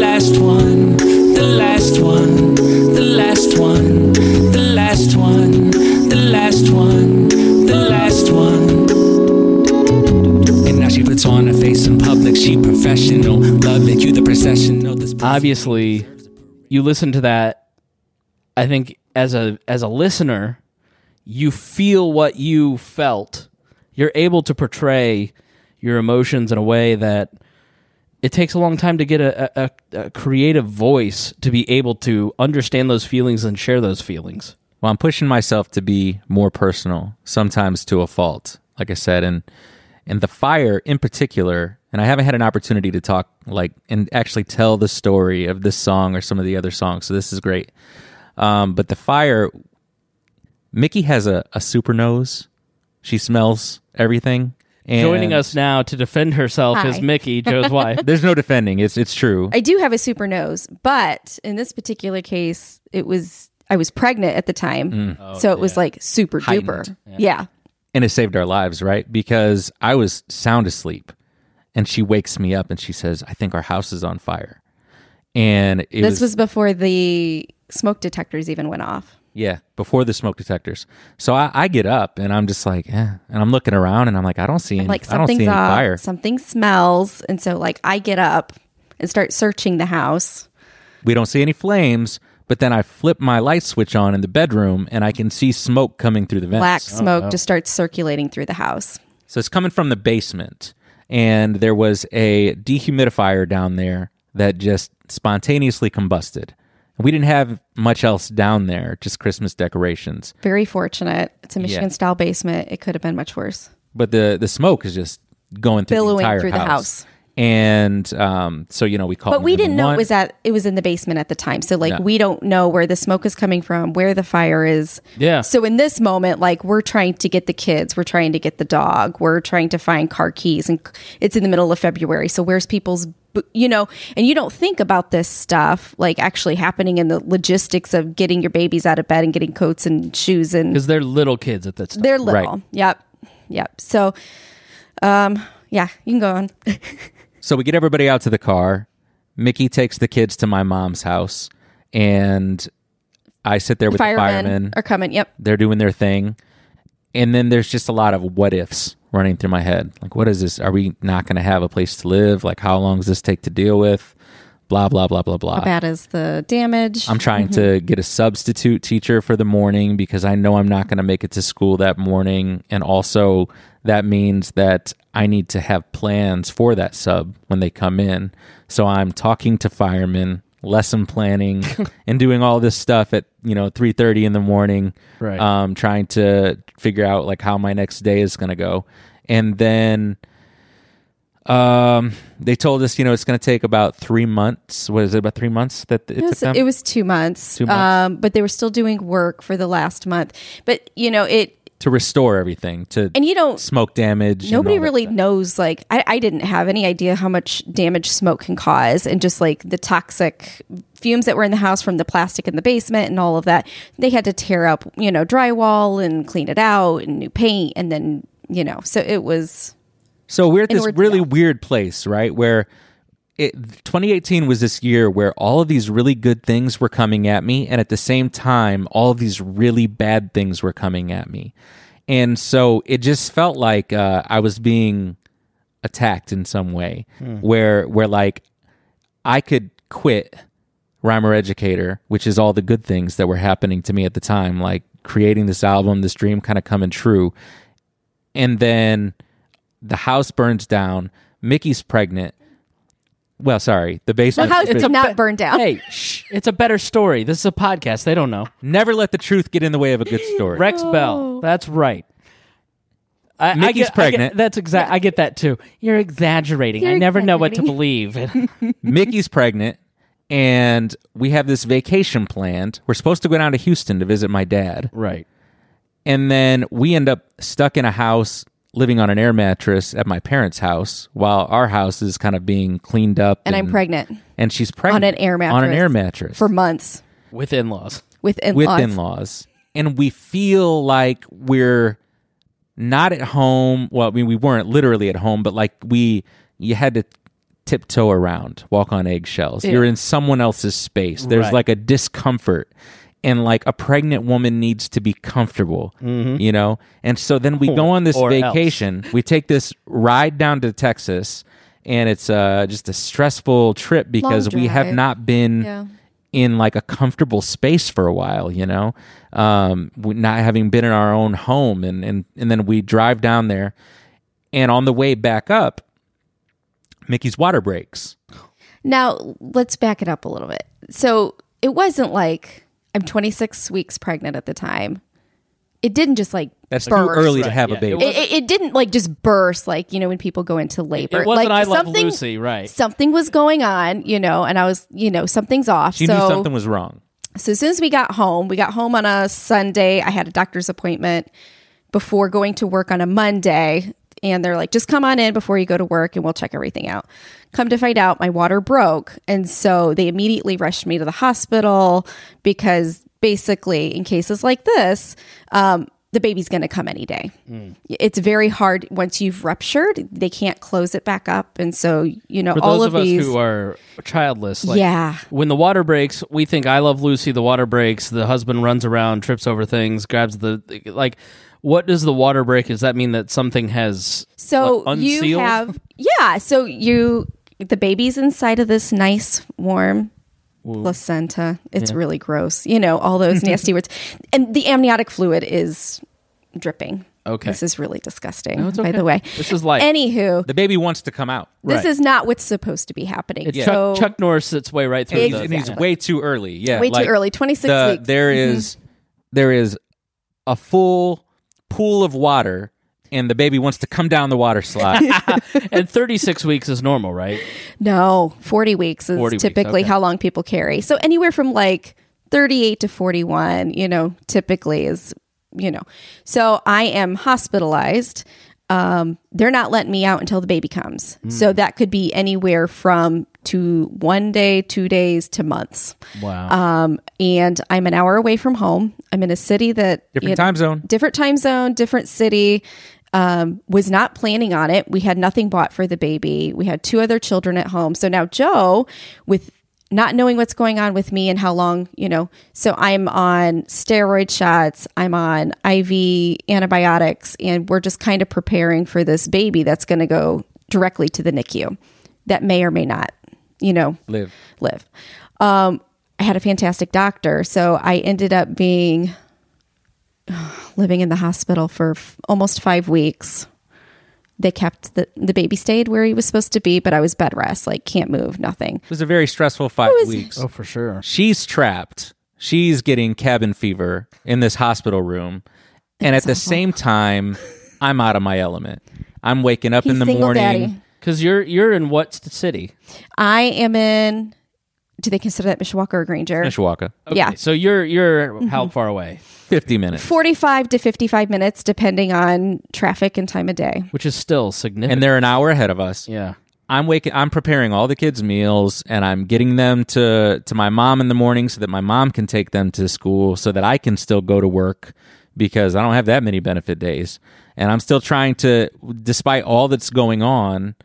last one, the last one, the last one, the last one, the last one, the last one. And now she puts on a face in public. She professional. Love it. You the procession. Know this. obviously you listen to that i think as a as a listener you feel what you felt you're able to portray your emotions in a way that it takes a long time to get a, a, a creative voice to be able to understand those feelings and share those feelings Well, I'm pushing myself to be more personal, sometimes to a fault. Like I said, and and the fire in particular, and I haven't had an opportunity to talk like and actually tell the story of this song or some of the other songs. So this is great. Um, but the fire, Mickey has a, a super nose. She smells everything. And joining us now to defend herself is mickey joe's *laughs* wife There's no defending. It's it's true. I do have a super nose, but in this particular case, it was I was pregnant at the time, mm. oh, so it was like super duper. Heightened. Yeah. and it saved our lives, right? Because I was sound asleep, and she wakes me up and she says, "I think our house is on fire." And it This was before the smoke detectors even went off. Yeah before the smoke detectors. So I, I get up and I'm just like, eh. and I'm looking around and I'm like, I don't see any, Like I don't see any up, fire. something smells, and so like I get up and start searching the house. We don't see any flames. But then I flip my light switch on in the bedroom and I can see smoke coming through the vents. Black smoke just starts circulating through the house. So it's coming from the basement. And there was a dehumidifier down there that just spontaneously combusted. We didn't have much else down there, just Christmas decorations. Very fortunate. It's a Michigan style basement. It could have been much worse. But the, the smoke is just going through Billowing the entire through the house. house. And um, so, you know, we called But we didn't know it was at it was in the basement at the time. So like No. we don't know where the smoke is coming from, where the fire is. Yeah. So in this moment, like we're trying to get the kids, we're trying to get the dog, we're trying to find car keys, and c- it's in the middle of February. So where's people's, you know, and you don't think about this stuff like actually happening in the logistics of getting your babies out of bed and getting coats and shoes and because they're little kids at that time they're little. Right. Yep. Yep. So, um, yeah, you can go on. *laughs* So we get everybody out to the car. Mickey takes the kids to my mom's house. And I sit there with firemen, the firemen. are coming. Yep. they're doing their thing and then there's just a lot of what ifs running through my head. Like what is this? Are we not going to have a place to live? Like how long does this take to deal with? Blah blah blah blah blah. How bad is the damage? i'm trying to mm-hmm. get a substitute teacher for the morning because i know i'm not going to make it to school that morning. And also that means that i need to have plans for that sub when they come in. So i'm talking to firemen lesson planning *laughs* and doing all this stuff at you know 3.30 in the morning Right. um, trying to figure out like how my next day is going to go and then um, they told us you know it's going to take about three months was it about three months that it, It took was, them? it was two months, Two months. Um, but they were still doing work for the last month. But you know it, to restore everything to and you don't. smoke damage Nobody really knows. Like I, I didn't have any idea how much damage smoke can cause, and just like the toxic fumes that were in the house from the plastic in the basement and all of that. They had to tear up, you know, drywall and clean it out and new paint, and then you know, so it was. So we're at this really weird place, right? Where it 2018 was this year where all of these really good things were coming at me, and at the same time, all of these really bad things were coming at me, and so it just felt like uh, I was being attacked in some way, where where like I could quit rhymer educator, which is all the good things that were happening to me at the time, like creating this album, this dream kind of coming true, and then the house burns down. Mickey's pregnant. Well, sorry, the The basement. house it's did not be- burn down. Hey, shh, it's a better story. This is a podcast. They don't know. Never let the truth get in the way of a good story. Rex Bell. That's right. I, I Mickey's get, I get- pregnant. that's exact. I get that too. You're exaggerating. I You're never know what to believe. *laughs* Mickey's pregnant, and we have this vacation planned. We're supposed to go down to Houston to visit my dad, right. and then we end up stuck in a house living on an air mattress at my parents' house while our house is kind of being cleaned up and I'm pregnant and she's pregnant on an air mattress on an air mattress for months With in-laws. with in with laws. in-laws and we feel like we're not at home. Well, I mean, we weren't literally at home, but like we, you had to tiptoe around, walk on eggshells. You're in someone else's space. There's Right. like a discomfort. And like a pregnant woman needs to be comfortable, you know? And so then we go on this Or else. vacation. We take this ride down to Texas, and it's uh, just a stressful trip because we have not been Yeah. in like a comfortable space for a while, you know, um, not having been in our own home, and and and then we drive down there, and on the way back up, Mickey's water breaks. Now, let's back it up a little bit. So, it wasn't like I'm 26 weeks pregnant at the time. It didn't just like That's too early to Right, have yeah. a baby. It It, it, it didn't like just burst like you know when people go into labor. It wasn't like I Love something, Lucy, right. Something was going on, you know, and I was, you know, something's off. she so, knew something was wrong. so as soon as we got home, we got home on a Sunday. I had a doctor's appointment before going to work on a Monday. And they're like, just come on in before you go to work and we'll check everything out. Come to find out, my water broke. And so they immediately rushed me to the hospital because basically, in cases like this, um, the baby's going to come any day. It's very hard once you've ruptured, they can't close it back up. And so, you know, For all of, of, us these. who are childless, like, Yeah. when the water breaks, we think I love Lucy. The water breaks. The husband runs around, trips over things, grabs the like. What does the water break? Does that mean that something has So what, you unsealed? have yeah. So you the baby's inside of this nice warm placenta. It's really gross. You know all those *laughs* nasty words, and the amniotic fluid is dripping. Okay. this is really disgusting. it's By the way, This is light. Anywho, The baby wants to come out, this right. is not what's supposed to be happening. It's so Chuck, Chuck Norris sits way right through and he's, the, and he's way too early. Yeah, Way too early, 26 the- weeks. There Mhm. is, there is a full pool of water, and the baby wants to come down the water slide. *laughs* *laughs* and 36 weeks is normal, right? No, 40 weeks is 40 weeks, typically okay. how long people carry. So anywhere from like 38 to 41, you know, typically is, you know. So I am hospitalized. Um, they're not letting me out until the baby comes. Hmm. So that could be anywhere from to one day, two days to months. Wow. Um, and I'm an hour away from home. I'm in a city that Different you know, time zone. different time zone, different city. Um, was not planning on it. We had nothing bought for the baby. We had two other children at home. So now Joe, with not knowing what's going on with me and how long, you know, so I'm on steroid shots, I'm on IV antibiotics, and we're just kind of preparing for this baby that's going to go directly to the NICU that may or may not, you know, Live. live. Um, I had a fantastic doctor, so I ended up being *sighs* living in the hospital for f- almost five weeks. They kept the the baby stayed where he was supposed to be, but I was bed rest, like can't move, nothing. It was a very stressful five was- weeks. oh, for sure. She's trapped. She's getting cabin fever in this hospital room. And at the same time, I'm out of my element. I'm waking up He's in the morning. daddy. Because you're you're in what st- city? I am in. Do they consider that Mishawaka or Granger? Mishawaka. Yeah, So you're you're mm-hmm. how far away? 50 minutes. forty-five to fifty-five minutes, depending on traffic and time of day. Which is still significant. And they're an hour ahead of us. yeah. I'm waking I'm preparing all the kids' meals and I'm getting them to to my mom in the morning so that my mom can take them to school so that I can still go to work because I don't have that many benefit days. And I'm still trying to despite all that's going on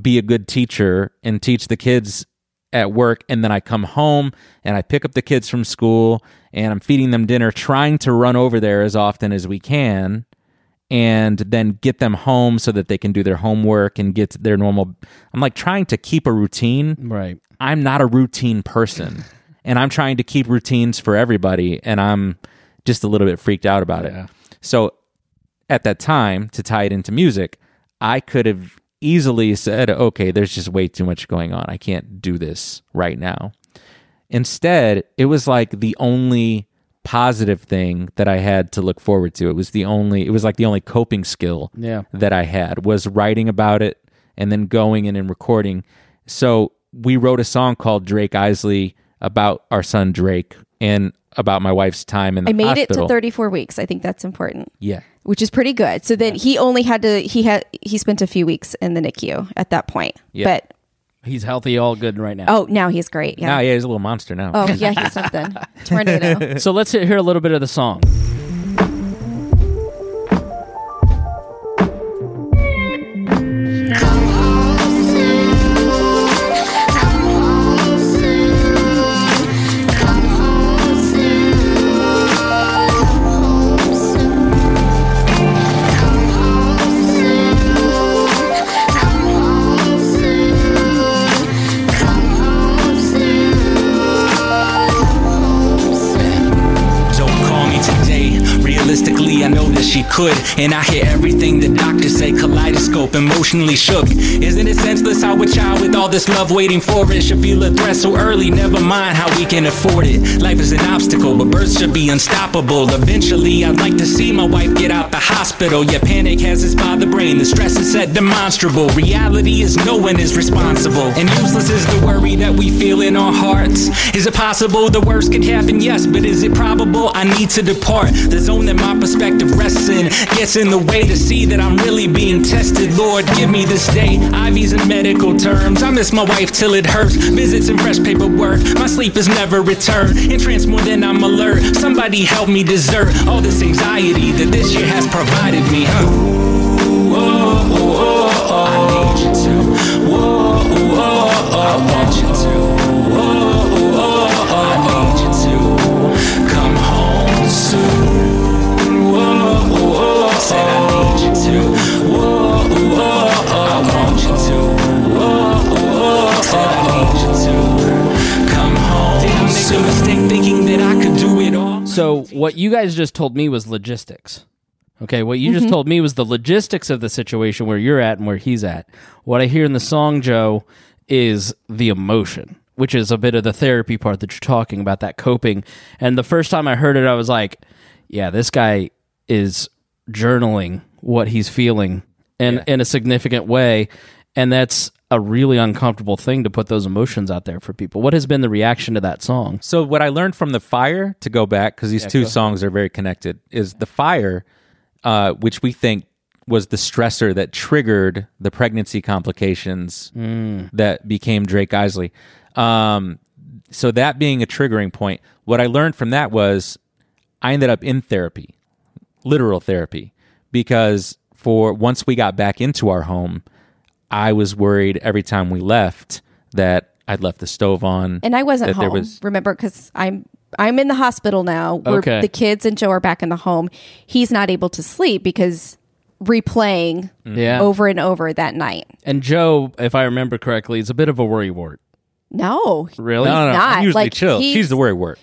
be a good teacher and teach the kids at work and then I come home and I pick up the kids from school and I'm feeding them dinner trying to run over there as often as we can and then get them home so that they can do their homework and get their normal I'm like trying to keep a routine. Right. I'm not a routine person *laughs* and I'm trying to keep routines for everybody and I'm just a little bit freaked out about Yeah. it. So at that time to tie it into music, I could have easily said, "Okay, there's just way too much going on. I can't do this right now." Instead, it was like the only positive thing that I had to look forward to. It was the only it was like the only coping skill Yeah. that I had was writing about it and then going in and recording. So we wrote a song called Drake Isley about our son Drake and about my wife's time in the I made hospital. it to 34 weeks. I think that's important. Yeah. Which is pretty good. So then he only had to he had he spent a few weeks in the NICU at that point. Yeah. But He's healthy, all good right now. oh, now he's great. Yeah. Now, yeah, he's a little monster now. Oh yeah, *laughs* he's something. Tornado. So let's hear a little bit of the song. She could. And I hear everything the doctors say, kaleidoscope, emotionally shook. Isn't it senseless how a child with all this love waiting for it should feel a threat so early? Never mind how we can afford it. Life is an obstacle, but birth should be unstoppable. Eventually, I'd like to see my wife get out the hospital. Yeah, panic has us by the brain. The stress is set demonstrable. Reality is no one is responsible. And useless is the worry that we feel in our hearts. Is it possible the worst could happen? Yes, but is it probable I need to depart? The zone that my perspective rests in gets in the way to see that I'm really being tested. Lord, give me this day. IVs and medical terms. I miss my wife till it hurts. Visits and fresh paperwork. My sleep is never returned. Entranced more than I'm alert. Somebody help me desert all this anxiety that this year has provided me. Huh? Whoa, I need you to. Whoa, I want you to. So what you guys just told me was logistics. Okay, what you just mm-hmm. told me was the logistics of the situation where you're at and where he's at. What I hear in the song, Joe, is the emotion, which is a bit of the therapy part that you're talking about, that coping. And the first time I heard it, I was like, yeah, this guy is journaling what he's feeling in, in a significant way. And that's a really uncomfortable thing to put those emotions out there for people. What has been the reaction to that song? So what I learned from the fire to go back because these two songs are very connected is the fire, uh, which we think was the stressor that triggered the pregnancy complications that became Drake Isley. Um, so that being a triggering point, what I learned from that was I ended up in therapy, literal therapy, because for once we got back into our home, I was worried every time we left that I'd left the stove on. And I wasn't that there home. was- remember, because I'm I'm in the hospital now. We're, Okay. The kids and Joe are back in the home. He's not able to sleep because replaying mm-hmm. Yeah. over and over that night. And Joe, if I remember correctly, is a bit of a worrywart. No, Really? No, no, no. not. I'm usually Like, chill. he's- She's the worry word.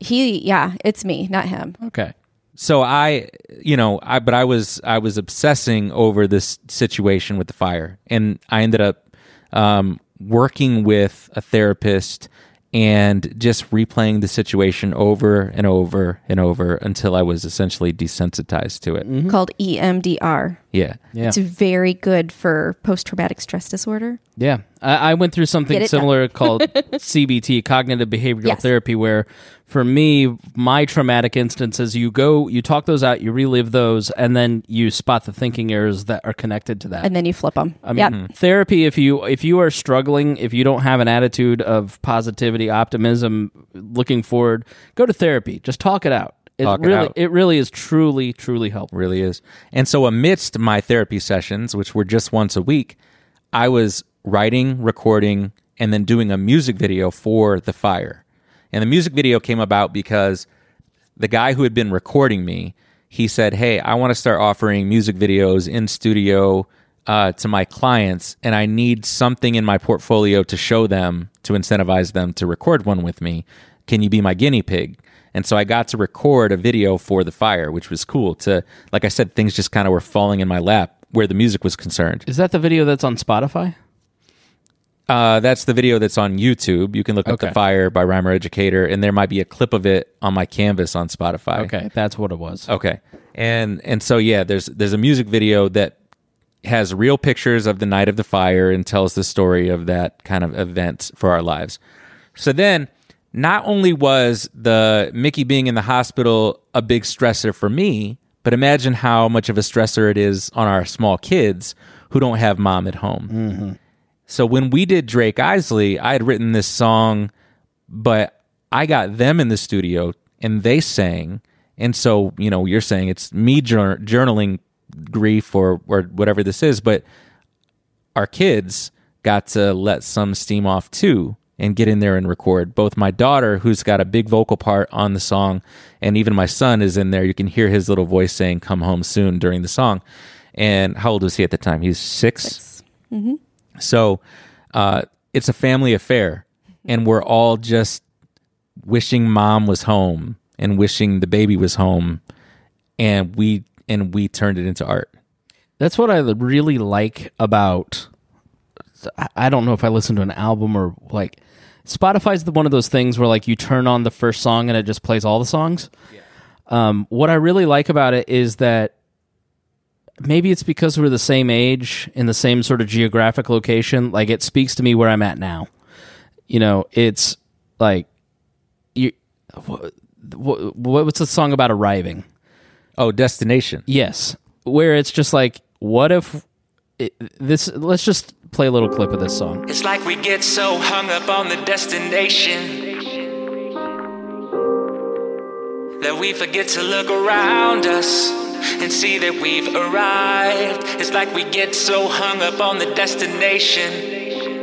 he. Yeah, it's me, not him. Okay. So I, you know, I but I was I was obsessing over this situation with the fire, and I ended up um, working with a therapist and just replaying the situation over and over and over until I was essentially desensitized to it. Called E EMDR. Yeah. Yeah. It's very good for post traumatic stress disorder. Yeah, I, I went through something similar called *laughs* CBT, cognitive behavioral Yes. therapy, where for me, my traumatic instances, you go, you talk those out, you relive those, and then you spot the thinking errors that are connected to that. And then you flip them. I mean, yep. Mm-hmm. therapy. If you if you are struggling, if you don't have an attitude of positivity, optimism, looking forward, go to therapy. Just talk it out. It Talk it really, out. it really is truly, truly helpful. really is. And so, amidst my therapy sessions, which were just once a week, I was writing, recording, and then doing a music video for The Fire. And the music video came about because the guy who had been recording me, he said, Hey, I want to start offering music videos in studio uh, to my clients, and I need something in my portfolio to show them to incentivize them to record one with me. Can you be my guinea pig? And so I got to record a video for the fire, which was cool. To like I said, things just kind of were falling in my lap where the music was concerned. Is that the video that's on Spotify? Uh, that's the video that's on YouTube. You can look up the fire by Rhymer Educator, and there might be a clip of it on my canvas on Spotify. Okay, that's what it was. Okay. And and so yeah, there's there's a music video that has real pictures of the night of the fire and tells the story of that kind of event for our lives. So then not only was the Mickey being in the hospital a big stressor for me, but imagine how much of a stressor it is on our small kids who don't have mom at home. Mm-hmm. So when we did Drake Isley, I had written this song, but I got them in the studio and they sang. And so, you know, you're saying it's me jour- journaling grief or, or whatever this is, but our kids got to let some steam off too and get in there and record. Both my daughter, who's got a big vocal part on the song, and even my son is in there. You can hear his little voice saying, Come home soon during the song. And how old was he at the time? He's six. So uh, it's a family affair, and we're all just wishing mom was home and wishing the baby was home. and we and we turned it into art. That's what I really like about. I- I don't know if I listen to an album or like Spotify's the one of those things where like you turn on the first song and it just plays all the songs. Um, what I really like about it is that maybe it's because we're the same age in the same sort of geographic location. Like it speaks to me where I'm at now. You know, it's like you. What, what, what's the song about arriving? Oh, destination. Yes, where it's just like, what if this? Let's just play a little clip of this song. It's like we get so hung up on the destination that we forget to look around us and see that we've arrived. It's like we get so hung up on the destination.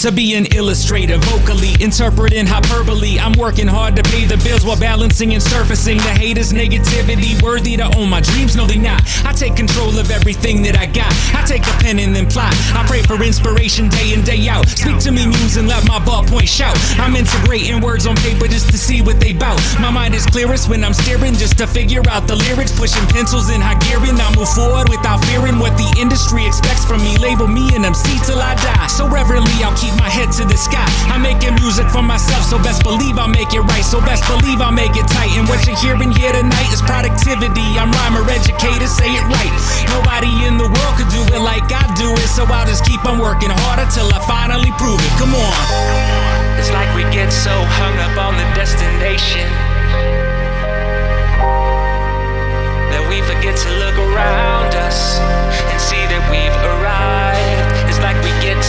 To be an illustrator, vocally interpreting hyperbole. I'm working hard to pay the bills while balancing and surfacing the haters' negativity. Worthy to own my dreams, no, they not. I take control of everything that I got. I take a pen and then plot. I pray for inspiration day in, day out. Speak to me, muse, and let my ballpoint shout. I'm integrating words on paper just to see what they bout. My mind is clearest when I'm steering just to figure out the lyrics. Pushing pencils in high gearing. I move forward without fearing what the industry expects from me. Label me an MC till I die. So reverently, I'll keep my head to the sky. I'm making music for myself, so best believe I'll make it right. So best believe I'll make it tight. And what you're hearing here tonight is productivity. I'm rhymer educator, say it right. Nobody in the world could do it like I do it, so I'll just keep on working harder till I finally prove it. Come on. It's like we get so hung up on the destination that we forget to look around us and see that we've arrived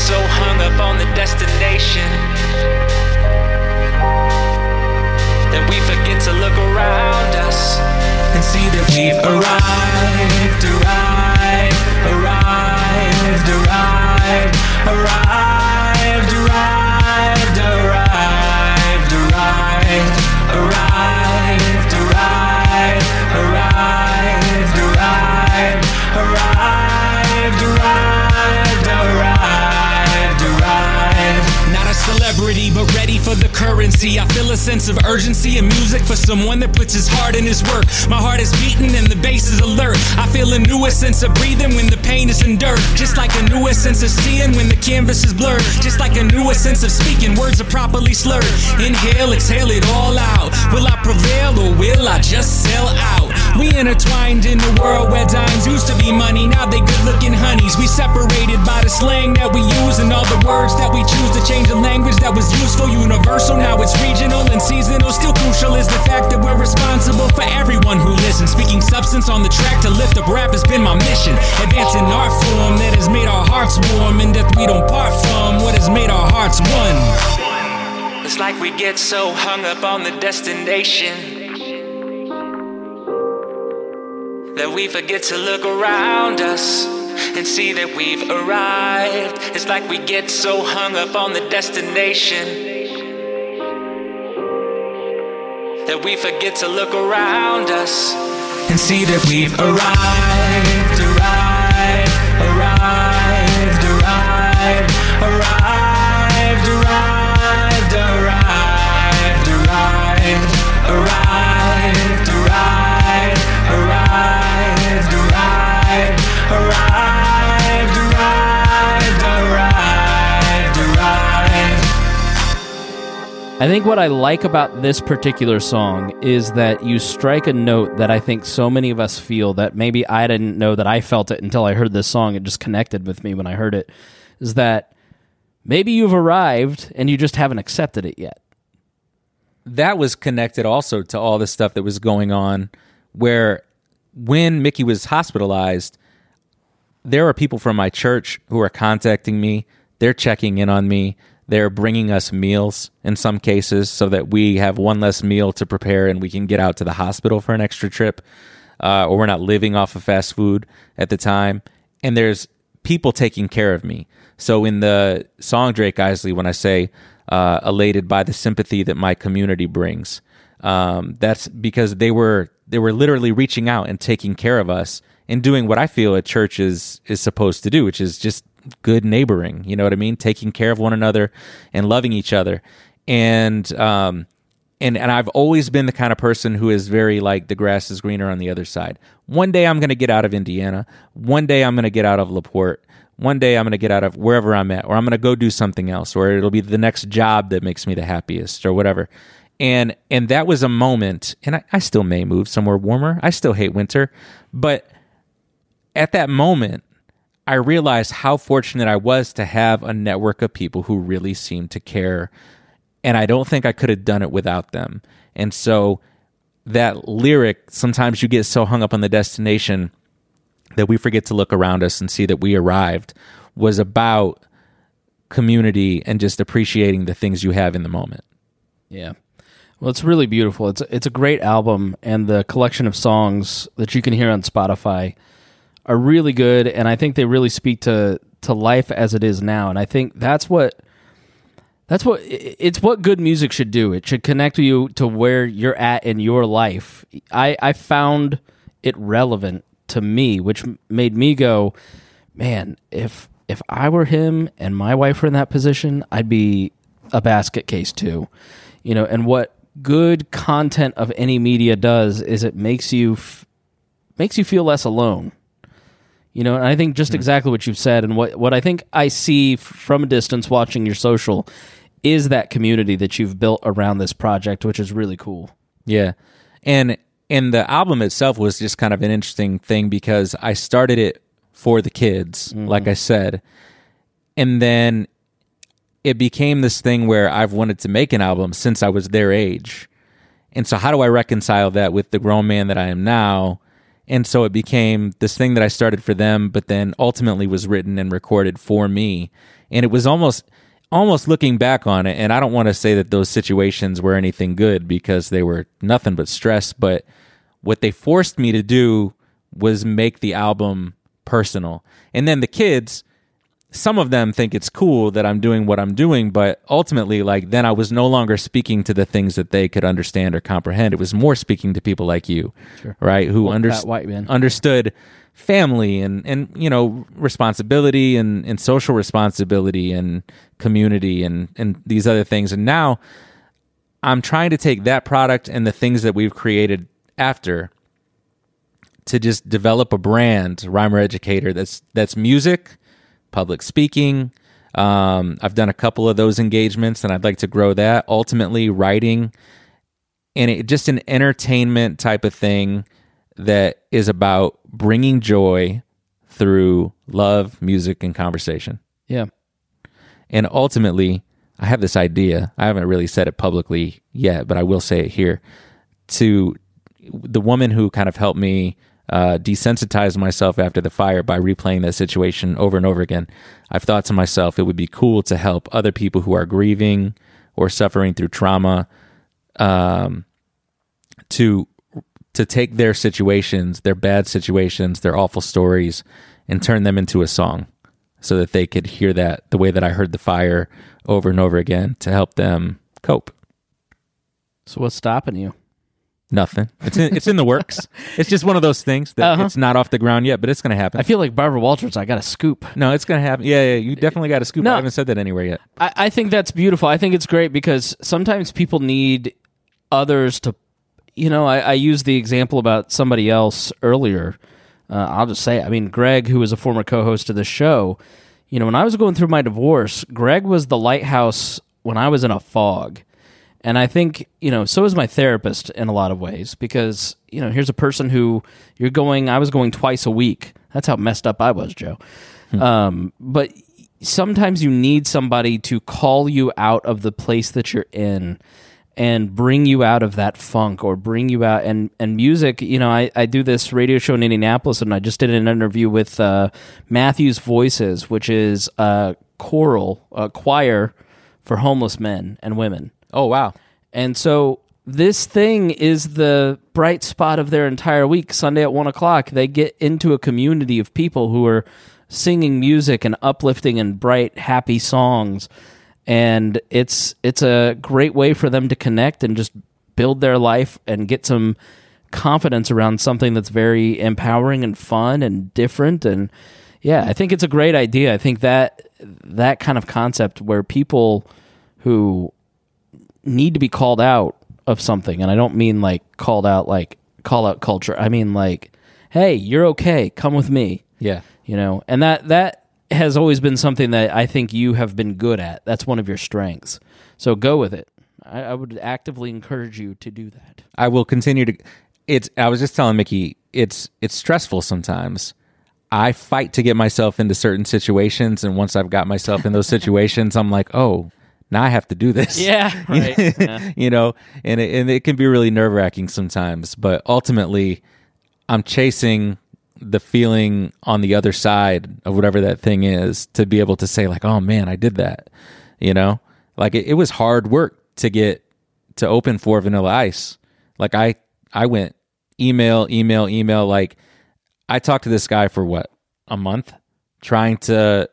so hung up on the destination that we forget to look around us and see that we've arrived, arrived, arrived, arrived, arrived, arrived, arrived, arrived. arrived. A celebrity, but ready for the currency. I feel a sense of urgency in music for someone that puts his heart in his work. My heart is beating and the bass is alert. I feel a newest sense of breathing when the pain is endured. Just like a newest sense of seeing when the canvas is blurred. Just like a newest sense of speaking, words are properly slurred. Inhale, exhale it all out. Will I prevail or will I just sell out? We intertwined in a world where dimes used to be money, now they good looking honeys. We separated by the slang that we use and all the words that we choose to change a language that was useful, universal. Now it's regional and seasonal. Still crucial is the fact that we're responsible for everyone who listens. Speaking substance on the track to lift up rap has been my mission. Advancing art form that has made our hearts warm and that we don't part from what has made our hearts one. It's like we get so hung up on the destination that we forget to look around us and see that we've arrived. It's like we get so hung up on the destination that we forget to look around us and see that we've arrived, I think what I like about this particular song is that you strike a note that I think so many of us feel that maybe I didn't know that I felt it until I heard this song. It just connected with me when I heard it. Is that maybe you've arrived and you just haven't accepted it yet. that was connected also to all the stuff that was going on where when Mickey was hospitalized, there are people from my church who are contacting me. They're checking in on me. They're bringing us meals in some cases so that we have one less meal to prepare and we can get out to the hospital for an extra trip. Uh, or we're not living off of fast food at the time. And there's people taking care of me. So in the song Drake Isley, when I say uh, elated by the sympathy that my community brings, um, that's because they were they were literally reaching out and taking care of us and doing what I feel a church is is supposed to do, which is just good neighboring. You know what I mean? Taking care of one another and loving each other. and um, and and I've always been the kind of person who is very like the grass is greener on the other side. One day I'm going to get out of Indiana. One day I'm going to get out of La Porte. One day I'm going to get out of wherever I'm at, or I'm going to go do something else, or it'll be the next job that makes me the happiest, or whatever. And and that was a moment, and I, I still may move somewhere warmer. I still hate winter, but at that moment, I realized how fortunate I was to have a network of people who really seemed to care. And I don't think I could have done it without them. And so that lyric, sometimes you get so hung up on the destination that we forget to look around us and see that we arrived, was about community and just appreciating the things you have in the moment. Yeah. Well, it's really beautiful. It's it's a great album, and the collection of songs that you can hear on Spotify are really good, and I think they really speak to to life as it is now. And I think that's what that's what it's what good music should do. It should connect you to where you're at in your life. I I found it relevant to me, which made me go, man, if if I were him and my wife were in that position, I'd be a basket case too. You know, and what good content of any media does is it makes you f- makes you feel less alone. You know, and I think just hmm. exactly what you've said, and what what I think I see from a distance watching your social is that community that you've built around this project, which is really cool. Yeah. And and the album itself was just kind of an interesting thing because I started it for the kids, mm-hmm. like I said. And then it became this thing where I've wanted to make an album since I was their age. And so how do I reconcile that with the grown man that I am now? And so it became this thing that I started for them, but then ultimately was written and recorded for me. And it was almost almost looking back on it, and I don't want to say that those situations were anything good because they were nothing but stress, but what they forced me to do was make the album personal. And then the kids, some of them think it's cool that I'm doing what I'm doing, but ultimately, like, then I was no longer speaking to the things that they could understand or comprehend. It was more speaking to people like you, right? Who under- white man. understood family and, and, you know, responsibility and, and social responsibility and community and, and these other things. And now I'm trying to take that product and the things that we've created after to just develop a brand, rhymer educator that's that's music, public speaking. Um, I've done a couple of those engagements, and I'd like to grow that. Ultimately, writing, and it, just an entertainment type of thing that is about bringing joy through love, music, and conversation. Yeah. And ultimately, I have this idea. I haven't really said it publicly yet, but I will say it here. To the woman who kind of helped me uh, desensitize myself after the fire by replaying that situation over and over again, I've thought to myself it would be cool to help other people who are grieving or suffering through trauma um, to to take their situations, their bad situations, their awful stories, and turn them into a song so that they could hear that the way that I heard the fire over and over again to help them cope. So what's stopping you? Nothing. It's in, it's in the works. *laughs* It's just one of those things that Uh-huh. it's not off the ground yet, but it's going to happen. I feel like Barbara Walters. I got a scoop. no, it's going to happen. Yeah, yeah. You definitely got a scoop. No. I haven't said that anywhere yet. I, I think that's beautiful. I think it's great because sometimes people need others to, you know, I, I used the example about somebody else earlier. Uh, I'll just say. I mean, Greg, who was a former co-host of the show, you know, when I was going through my divorce, Greg was the lighthouse when I was in a fog. And I think, you know, so is my therapist in a lot of ways because, you know, here's a person who you're going, I was going twice a week. That's how messed up I was, Joe. Um, but sometimes you need somebody to call you out of the place that you're in and bring you out of that funk or bring you out and and music you know i, I do this radio show in indianapolis and i just did an interview with uh, matthews voices which is a choral a choir for homeless men and women Oh, wow. and so this thing is the bright spot of their entire week. Sunday at one o'clock, they get into a community of people who are singing music and uplifting and bright, happy songs. And it's it's a great way for them to connect and just build their life and get some confidence around something that's very empowering and fun and different and yeah, I think it's a great idea. I think that that kind of concept where people who need to be called out of something, and I don't mean like called out like call out culture. I mean like, hey, you're okay. Come with me. Yeah. You know, and that that has always been something that I think you have been good at. That's one of your strengths. So go with it. I, I would actively encourage you to do that. I will continue to. It's. I was just telling Mickey. It's. It's stressful sometimes. I fight to get myself into certain situations, and once I've got myself in those *laughs* situations, I'm like, oh, now I have to do this. Yeah, *laughs* right. Yeah. you know, and it, and it can be really nerve wracking sometimes. But ultimately, I'm chasing the feeling on the other side of whatever that thing is to be able to say like, oh man, I did that. You know, like it, it was hard work to get to open for Vanilla Ice. Like I, I went email, email, email. Like I talked to this guy for what a month, trying to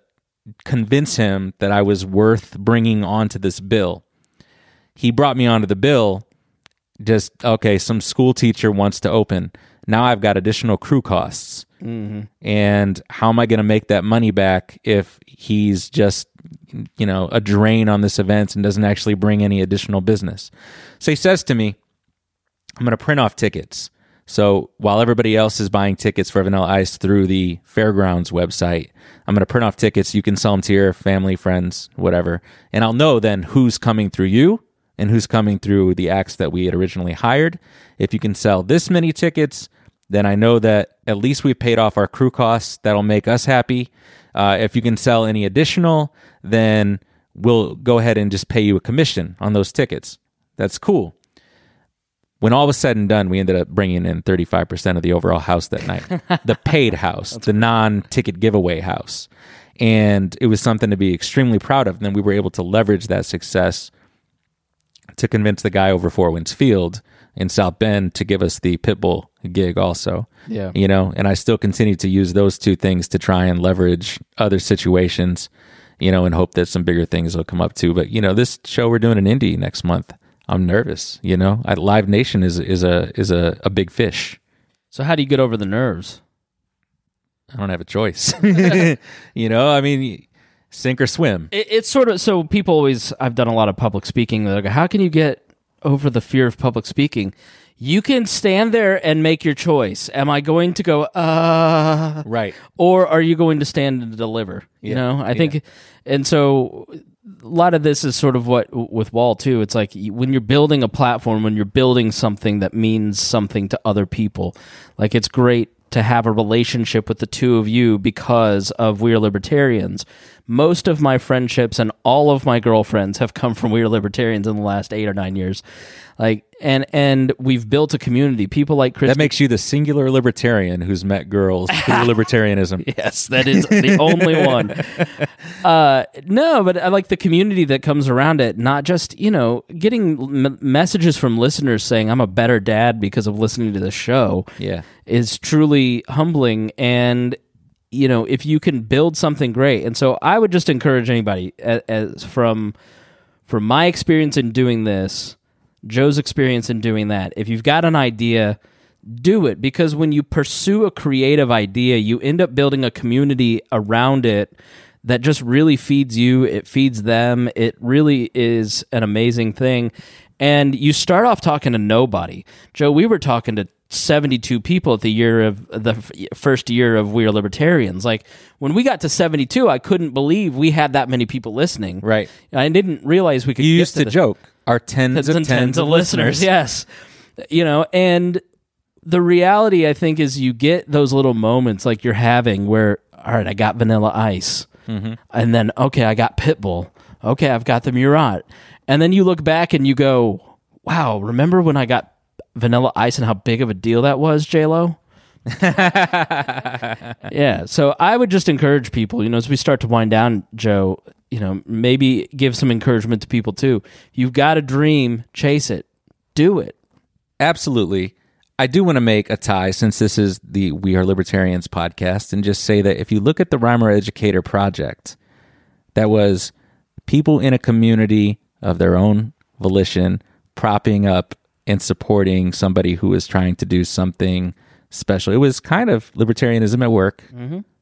convince him that I was worth bringing onto this bill. He brought me onto the bill. Just okay, some school teacher wants to open. Now I've got additional crew costs. Mm-hmm. And how am I going to make that money back if he's just, you know, a drain on this event and doesn't actually bring any additional business? So he says to me, I'm going to print off tickets. So while everybody else is buying tickets for Vanilla Ice through the Fairgrounds website, I'm going to print off tickets. You can sell them to your family, friends, whatever. And I'll know then who's coming through you and who's coming through the acts that we had originally hired. If you can sell this many tickets, then I know that at least we've paid off our crew costs. That'll make us happy. Uh, if you can sell any additional, then we'll go ahead and just pay you a commission on those tickets. That's cool. When all was said and done, we ended up bringing in 35% of the overall house that night. *laughs* the paid house, the non ticket giveaway house. And it was something to be extremely proud of. And then we were able to leverage that success to convince the guy over Four Winds Field in South Bend to give us the Pitbull gig also. Yeah. You know, and I still continue to use those two things to try and leverage other situations, you know, and hope that some bigger things will come up too. But, you know, this show we're doing in Indy next month, I'm nervous, you know. I, Live Nation is is a is a, a big fish. So how do you get over the nerves? I don't have a choice. *laughs* you know, I mean sink or swim. It, it's sort of so people always. I've done a lot of public speaking. They're like, how can you get over the fear of public speaking? You can stand there and make your choice. Am I going to go, uh, Right. or are you going to stand and deliver? You know, I think, and so a lot of this is sort of what with WAL too. It's like when you're building a platform, when you're building something that means something to other people, like it's great to have a relationship with the two of you because of We Are Libertarians. Most of my friendships and all of my girlfriends have come from We Are Libertarians in the last eight or nine years. Like and and we've built a community. People like Chris That makes you the singular libertarian who's met girls through *laughs* libertarianism. Yes, that is the only one. *laughs* Uh, no, but I like the community that comes around it. Not just you know getting m- messages from listeners saying I'm a better dad because of listening to the show. Yeah. is truly humbling and. You know, if you can build something great, and so I would just encourage anybody, as, as from from my experience in doing this, Joe's experience in doing that. If you've got an idea, do it because when you pursue a creative idea, you end up building a community around it that just really feeds you, it feeds them. It really is an amazing thing. And you start off talking to nobody. Joe, we were talking to 72 people at the year of the first year of We Are Libertarians. Like when we got to 72, I couldn't believe we had that many people listening. Right. I didn't realize we could You used to the- joke our tens, tens of and tens, of listeners. Yes, you know, and the reality I think is you get those little moments like you're having where, all right, I got Vanilla Ice, mm-hmm. and then okay, I got Pitbull. Okay, I've got the Murat, and then you look back and you go, wow, remember when I got Vanilla Ice and how big of a deal that was, J Lo? *laughs* yeah. So I would just encourage people, you know, as we start to wind down, Joe, you know, maybe give some encouragement to people too. You've got a dream, chase it, do it. Absolutely. I do want to make a tie since this is the We Are Libertarians podcast and just say that if you look at the Rhymer Educator Project, that was people in a community of their own volition propping up and supporting somebody who is trying to do something special. It was kind of libertarianism at work.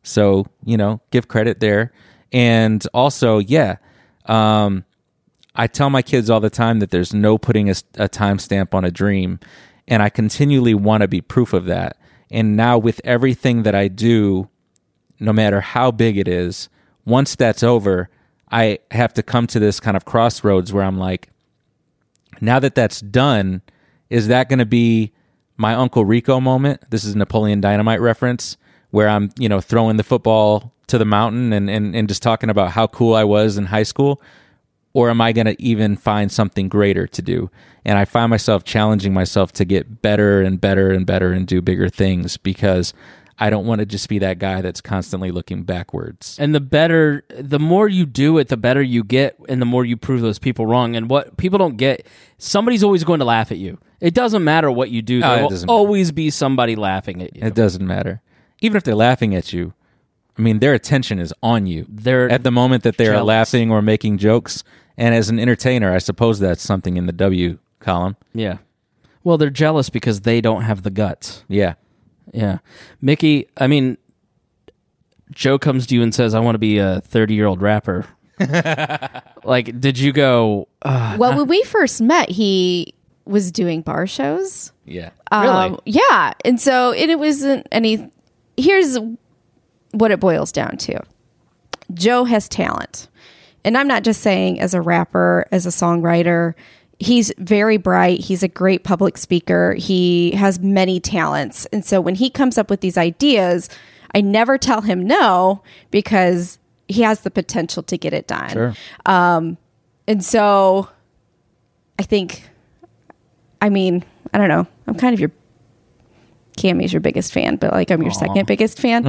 So, you know, give credit there. And also, yeah, um, I tell my kids all the time that there's no putting a, a timestamp on a dream, and I continually want to be proof of that. And now with everything that I do, no matter how big it is, once that's over, I have to come to this kind of crossroads where I'm like, now that that's done, is that going to be my Uncle Rico moment? This is Napoleon Dynamite reference where I'm, you know, throwing the football to the mountain and, and, and just talking about how cool I was in high school? Or am I going to even find something greater to do? And I find myself challenging myself to get better and better and better and do bigger things because I don't want to just be that guy that's constantly looking backwards. And the better, the more you do it, the better you get, and the more you prove those people wrong. And what people don't get, somebody's always going to laugh at you. It doesn't matter what you do. Oh, There will doesn't matter. always be somebody laughing at you. It doesn't matter. Even if they're laughing at you, I mean, their attention is on you. They're at the moment that they are jealous. laughing or making jokes. And as an entertainer, I suppose that's something in the W column. yeah. Well, they're jealous because they don't have the guts. Yeah. Yeah. Mickey, I mean, Joe comes to you and says, I want to be a 30 year old rapper. *laughs* like, did you go, uh, Well, when we first met, he was doing bar shows. Yeah. Um, yeah. And so and it wasn't any. Here's what it boils down to Joe has talent. And I'm not just saying as a rapper, as a songwriter. He's very bright. He's a great public speaker. He has many talents. And so when he comes up with these ideas, I never tell him no because he has the potential to get it done. Sure. Um, and so I think, I mean, I don't know. I'm kind of your Cammy's your biggest fan, but like I'm your second biggest fan.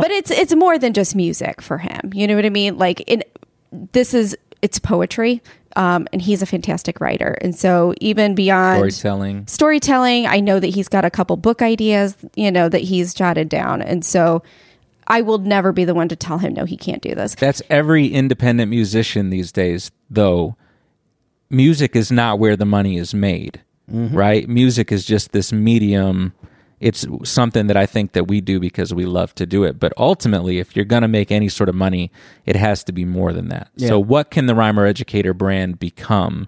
But it's it's more than just music for him. You know what I mean? Like in this is it's poetry. Um, and he's a fantastic writer. And so even beyond Storytelling. storytelling, I know that he's got a couple book ideas, you know, that he's jotted down. And so I will never be the one to tell him no, he can't do this. That's every independent musician these days, though. Music is not where the money is made, right? Music is just this medium. It's something that I think that we do because we love to do it. But ultimately, if you're going to make any sort of money, it has to be more than that. So, what can the Rhymer Educator brand become?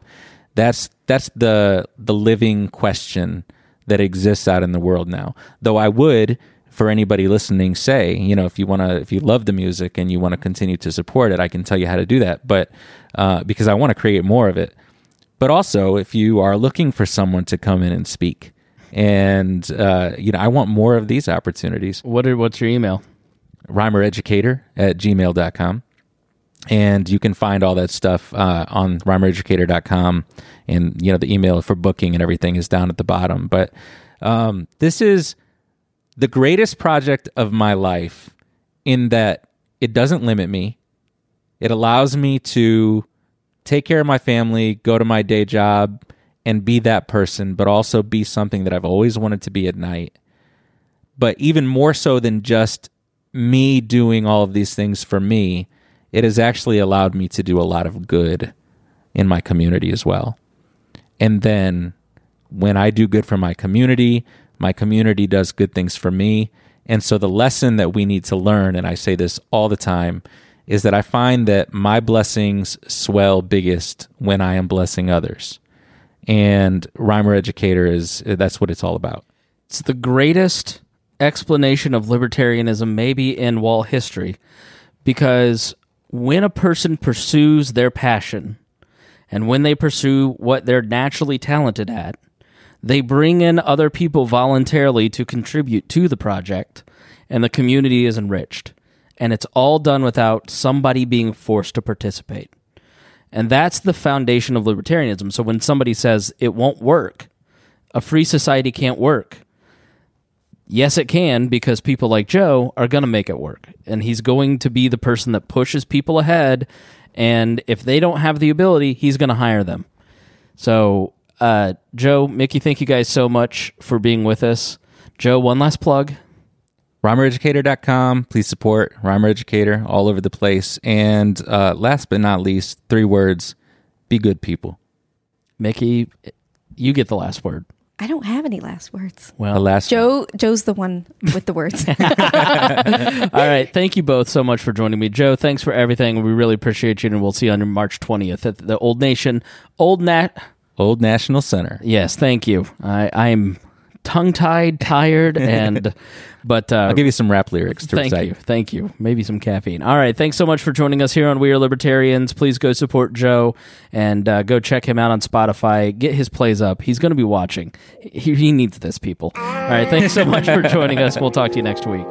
That's that's the the living question that exists out in the world now. Though I would for anybody listening say, you know, if you want to if you love the music and you want to continue to support it, I can tell you how to do that, but uh, because I want to create more of it. But also, if you are looking for someone to come in and speak and uh, you know, I want more of these opportunities what are, what's your email? rhymereducator at gmail.com. And you can find all that stuff uh, on rhymereducator.com. And, you know, the email for booking and everything is down at the bottom. But um, this is the greatest project of my life in that it doesn't limit me. It allows me to take care of my family, go to my day job, and be that person, but also be something that I've always wanted to be at night but even more so than just me doing all of these things for me, it has actually allowed me to do a lot of good in my community as well. And then when I do good for my community, my community does good things for me. And so the lesson that we need to learn, and I say this all the time, is that I find that my blessings swell biggest when I am blessing others. And Rhymer Educator is that's what it's all about. It's the greatest explanation of libertarianism maybe in WAL history because when a person pursues their passion and when they pursue what they're naturally talented at, they bring in other people voluntarily to contribute to the project and the community is enriched. And it's all done without somebody being forced to participate. And that's the foundation of libertarianism. So when somebody says it won't work, a free society can't work, yes, it can because people like Joe are going to make it work. And he's going to be the person that pushes people ahead. And if they don't have the ability, he's going to hire them. So, uh, Joe, Mickey, thank you guys so much for being with us. Joe, one last plug. rhymereducator.com. Please support Rhymer Educator all over the place. And uh, last but not least, three words be good people. Mickey, you get the last word. I don't have any last words. Well, The Well, last Joe Joe's the one with the words. *laughs* *laughs* all right. Thank you both so much for joining me, Joe. Thanks for everything. We really appreciate you, and we'll see you on March twentieth at the Old Nation Old Nat. Old National Center. Yes, thank you. I I am tongue tied, tired, *laughs* and but uh, I'll give you some rap lyrics to Thank recite. you. Thank you. Maybe some caffeine. All right. Thanks so much for joining us here on We Are Libertarians. Please go support Joe and uh, go check him out on Spotify. Get his plays up. He's going to be watching. He, he needs this, people. All right. Thanks so much for joining us. We'll talk to you next week.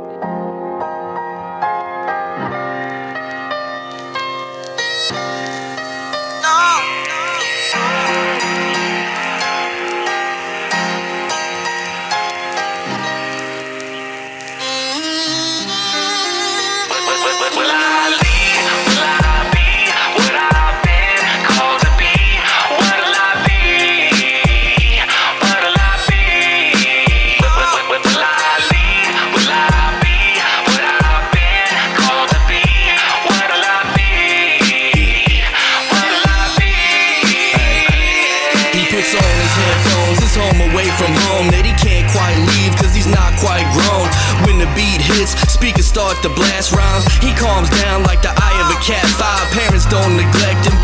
Start to blast rhymes. He calms down like the eye of a cat. Five parents don't neglect him,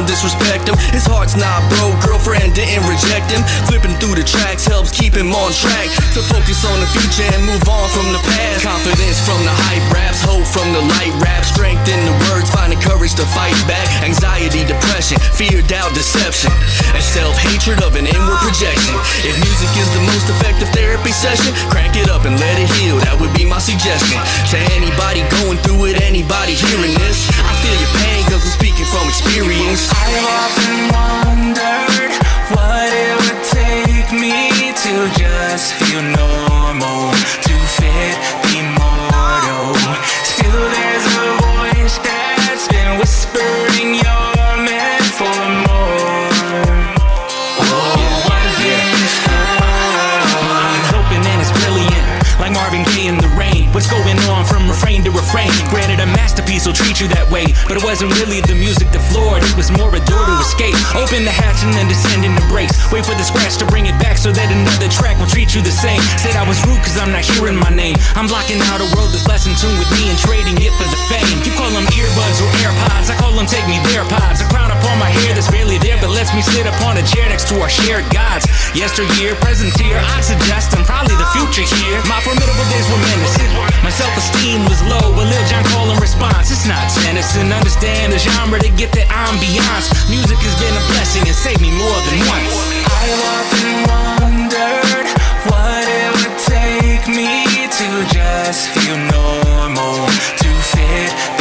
don't disrespect him. His heart's not broke, girlfriend didn't reject him. Flipping through the tracks helps keep him on track to focus on the future and move on from the past. Confidence from the hype raps, hope from the light rap, strength in the words, finding courage to fight back. Anxiety, depression, fear, doubt, deception, and self hatred of an inward projection. If music is the most effective therapy session, crank it up and let it heal. That would be my suggestion to anybody going through it, anybody hearing this. I feel your pain because I'm speaking from experience. I've often wondered what it would take me to just feel normal, to fit the mortal. Still, there's a voice that's been whispering you're refrain? Granted, a masterpiece will treat you that way, but it wasn't really the music that floored. It was more a door to escape. Open the hatch and then descend into breaks. Wait for the scratch to bring it back so that another track will treat you the same. Said I was rude cause I'm not hearing my name. I'm blocking out a world that's less in tune with me and trading it for the fame. You call them earbuds or AirPods, I call them take me their pods. A crown upon my hair that's barely there, but lets me sit upon a chair next to our shared gods. Yesteryear, present here, I'd suggest I'm probably the future here. My formidable days were menacing. My self-esteem was low, religion, call and response. It's not tennis and understand the genre to get the ambiance. Music has been a blessing and saved me more than once. I often wondered what it would take me to just feel normal, to fit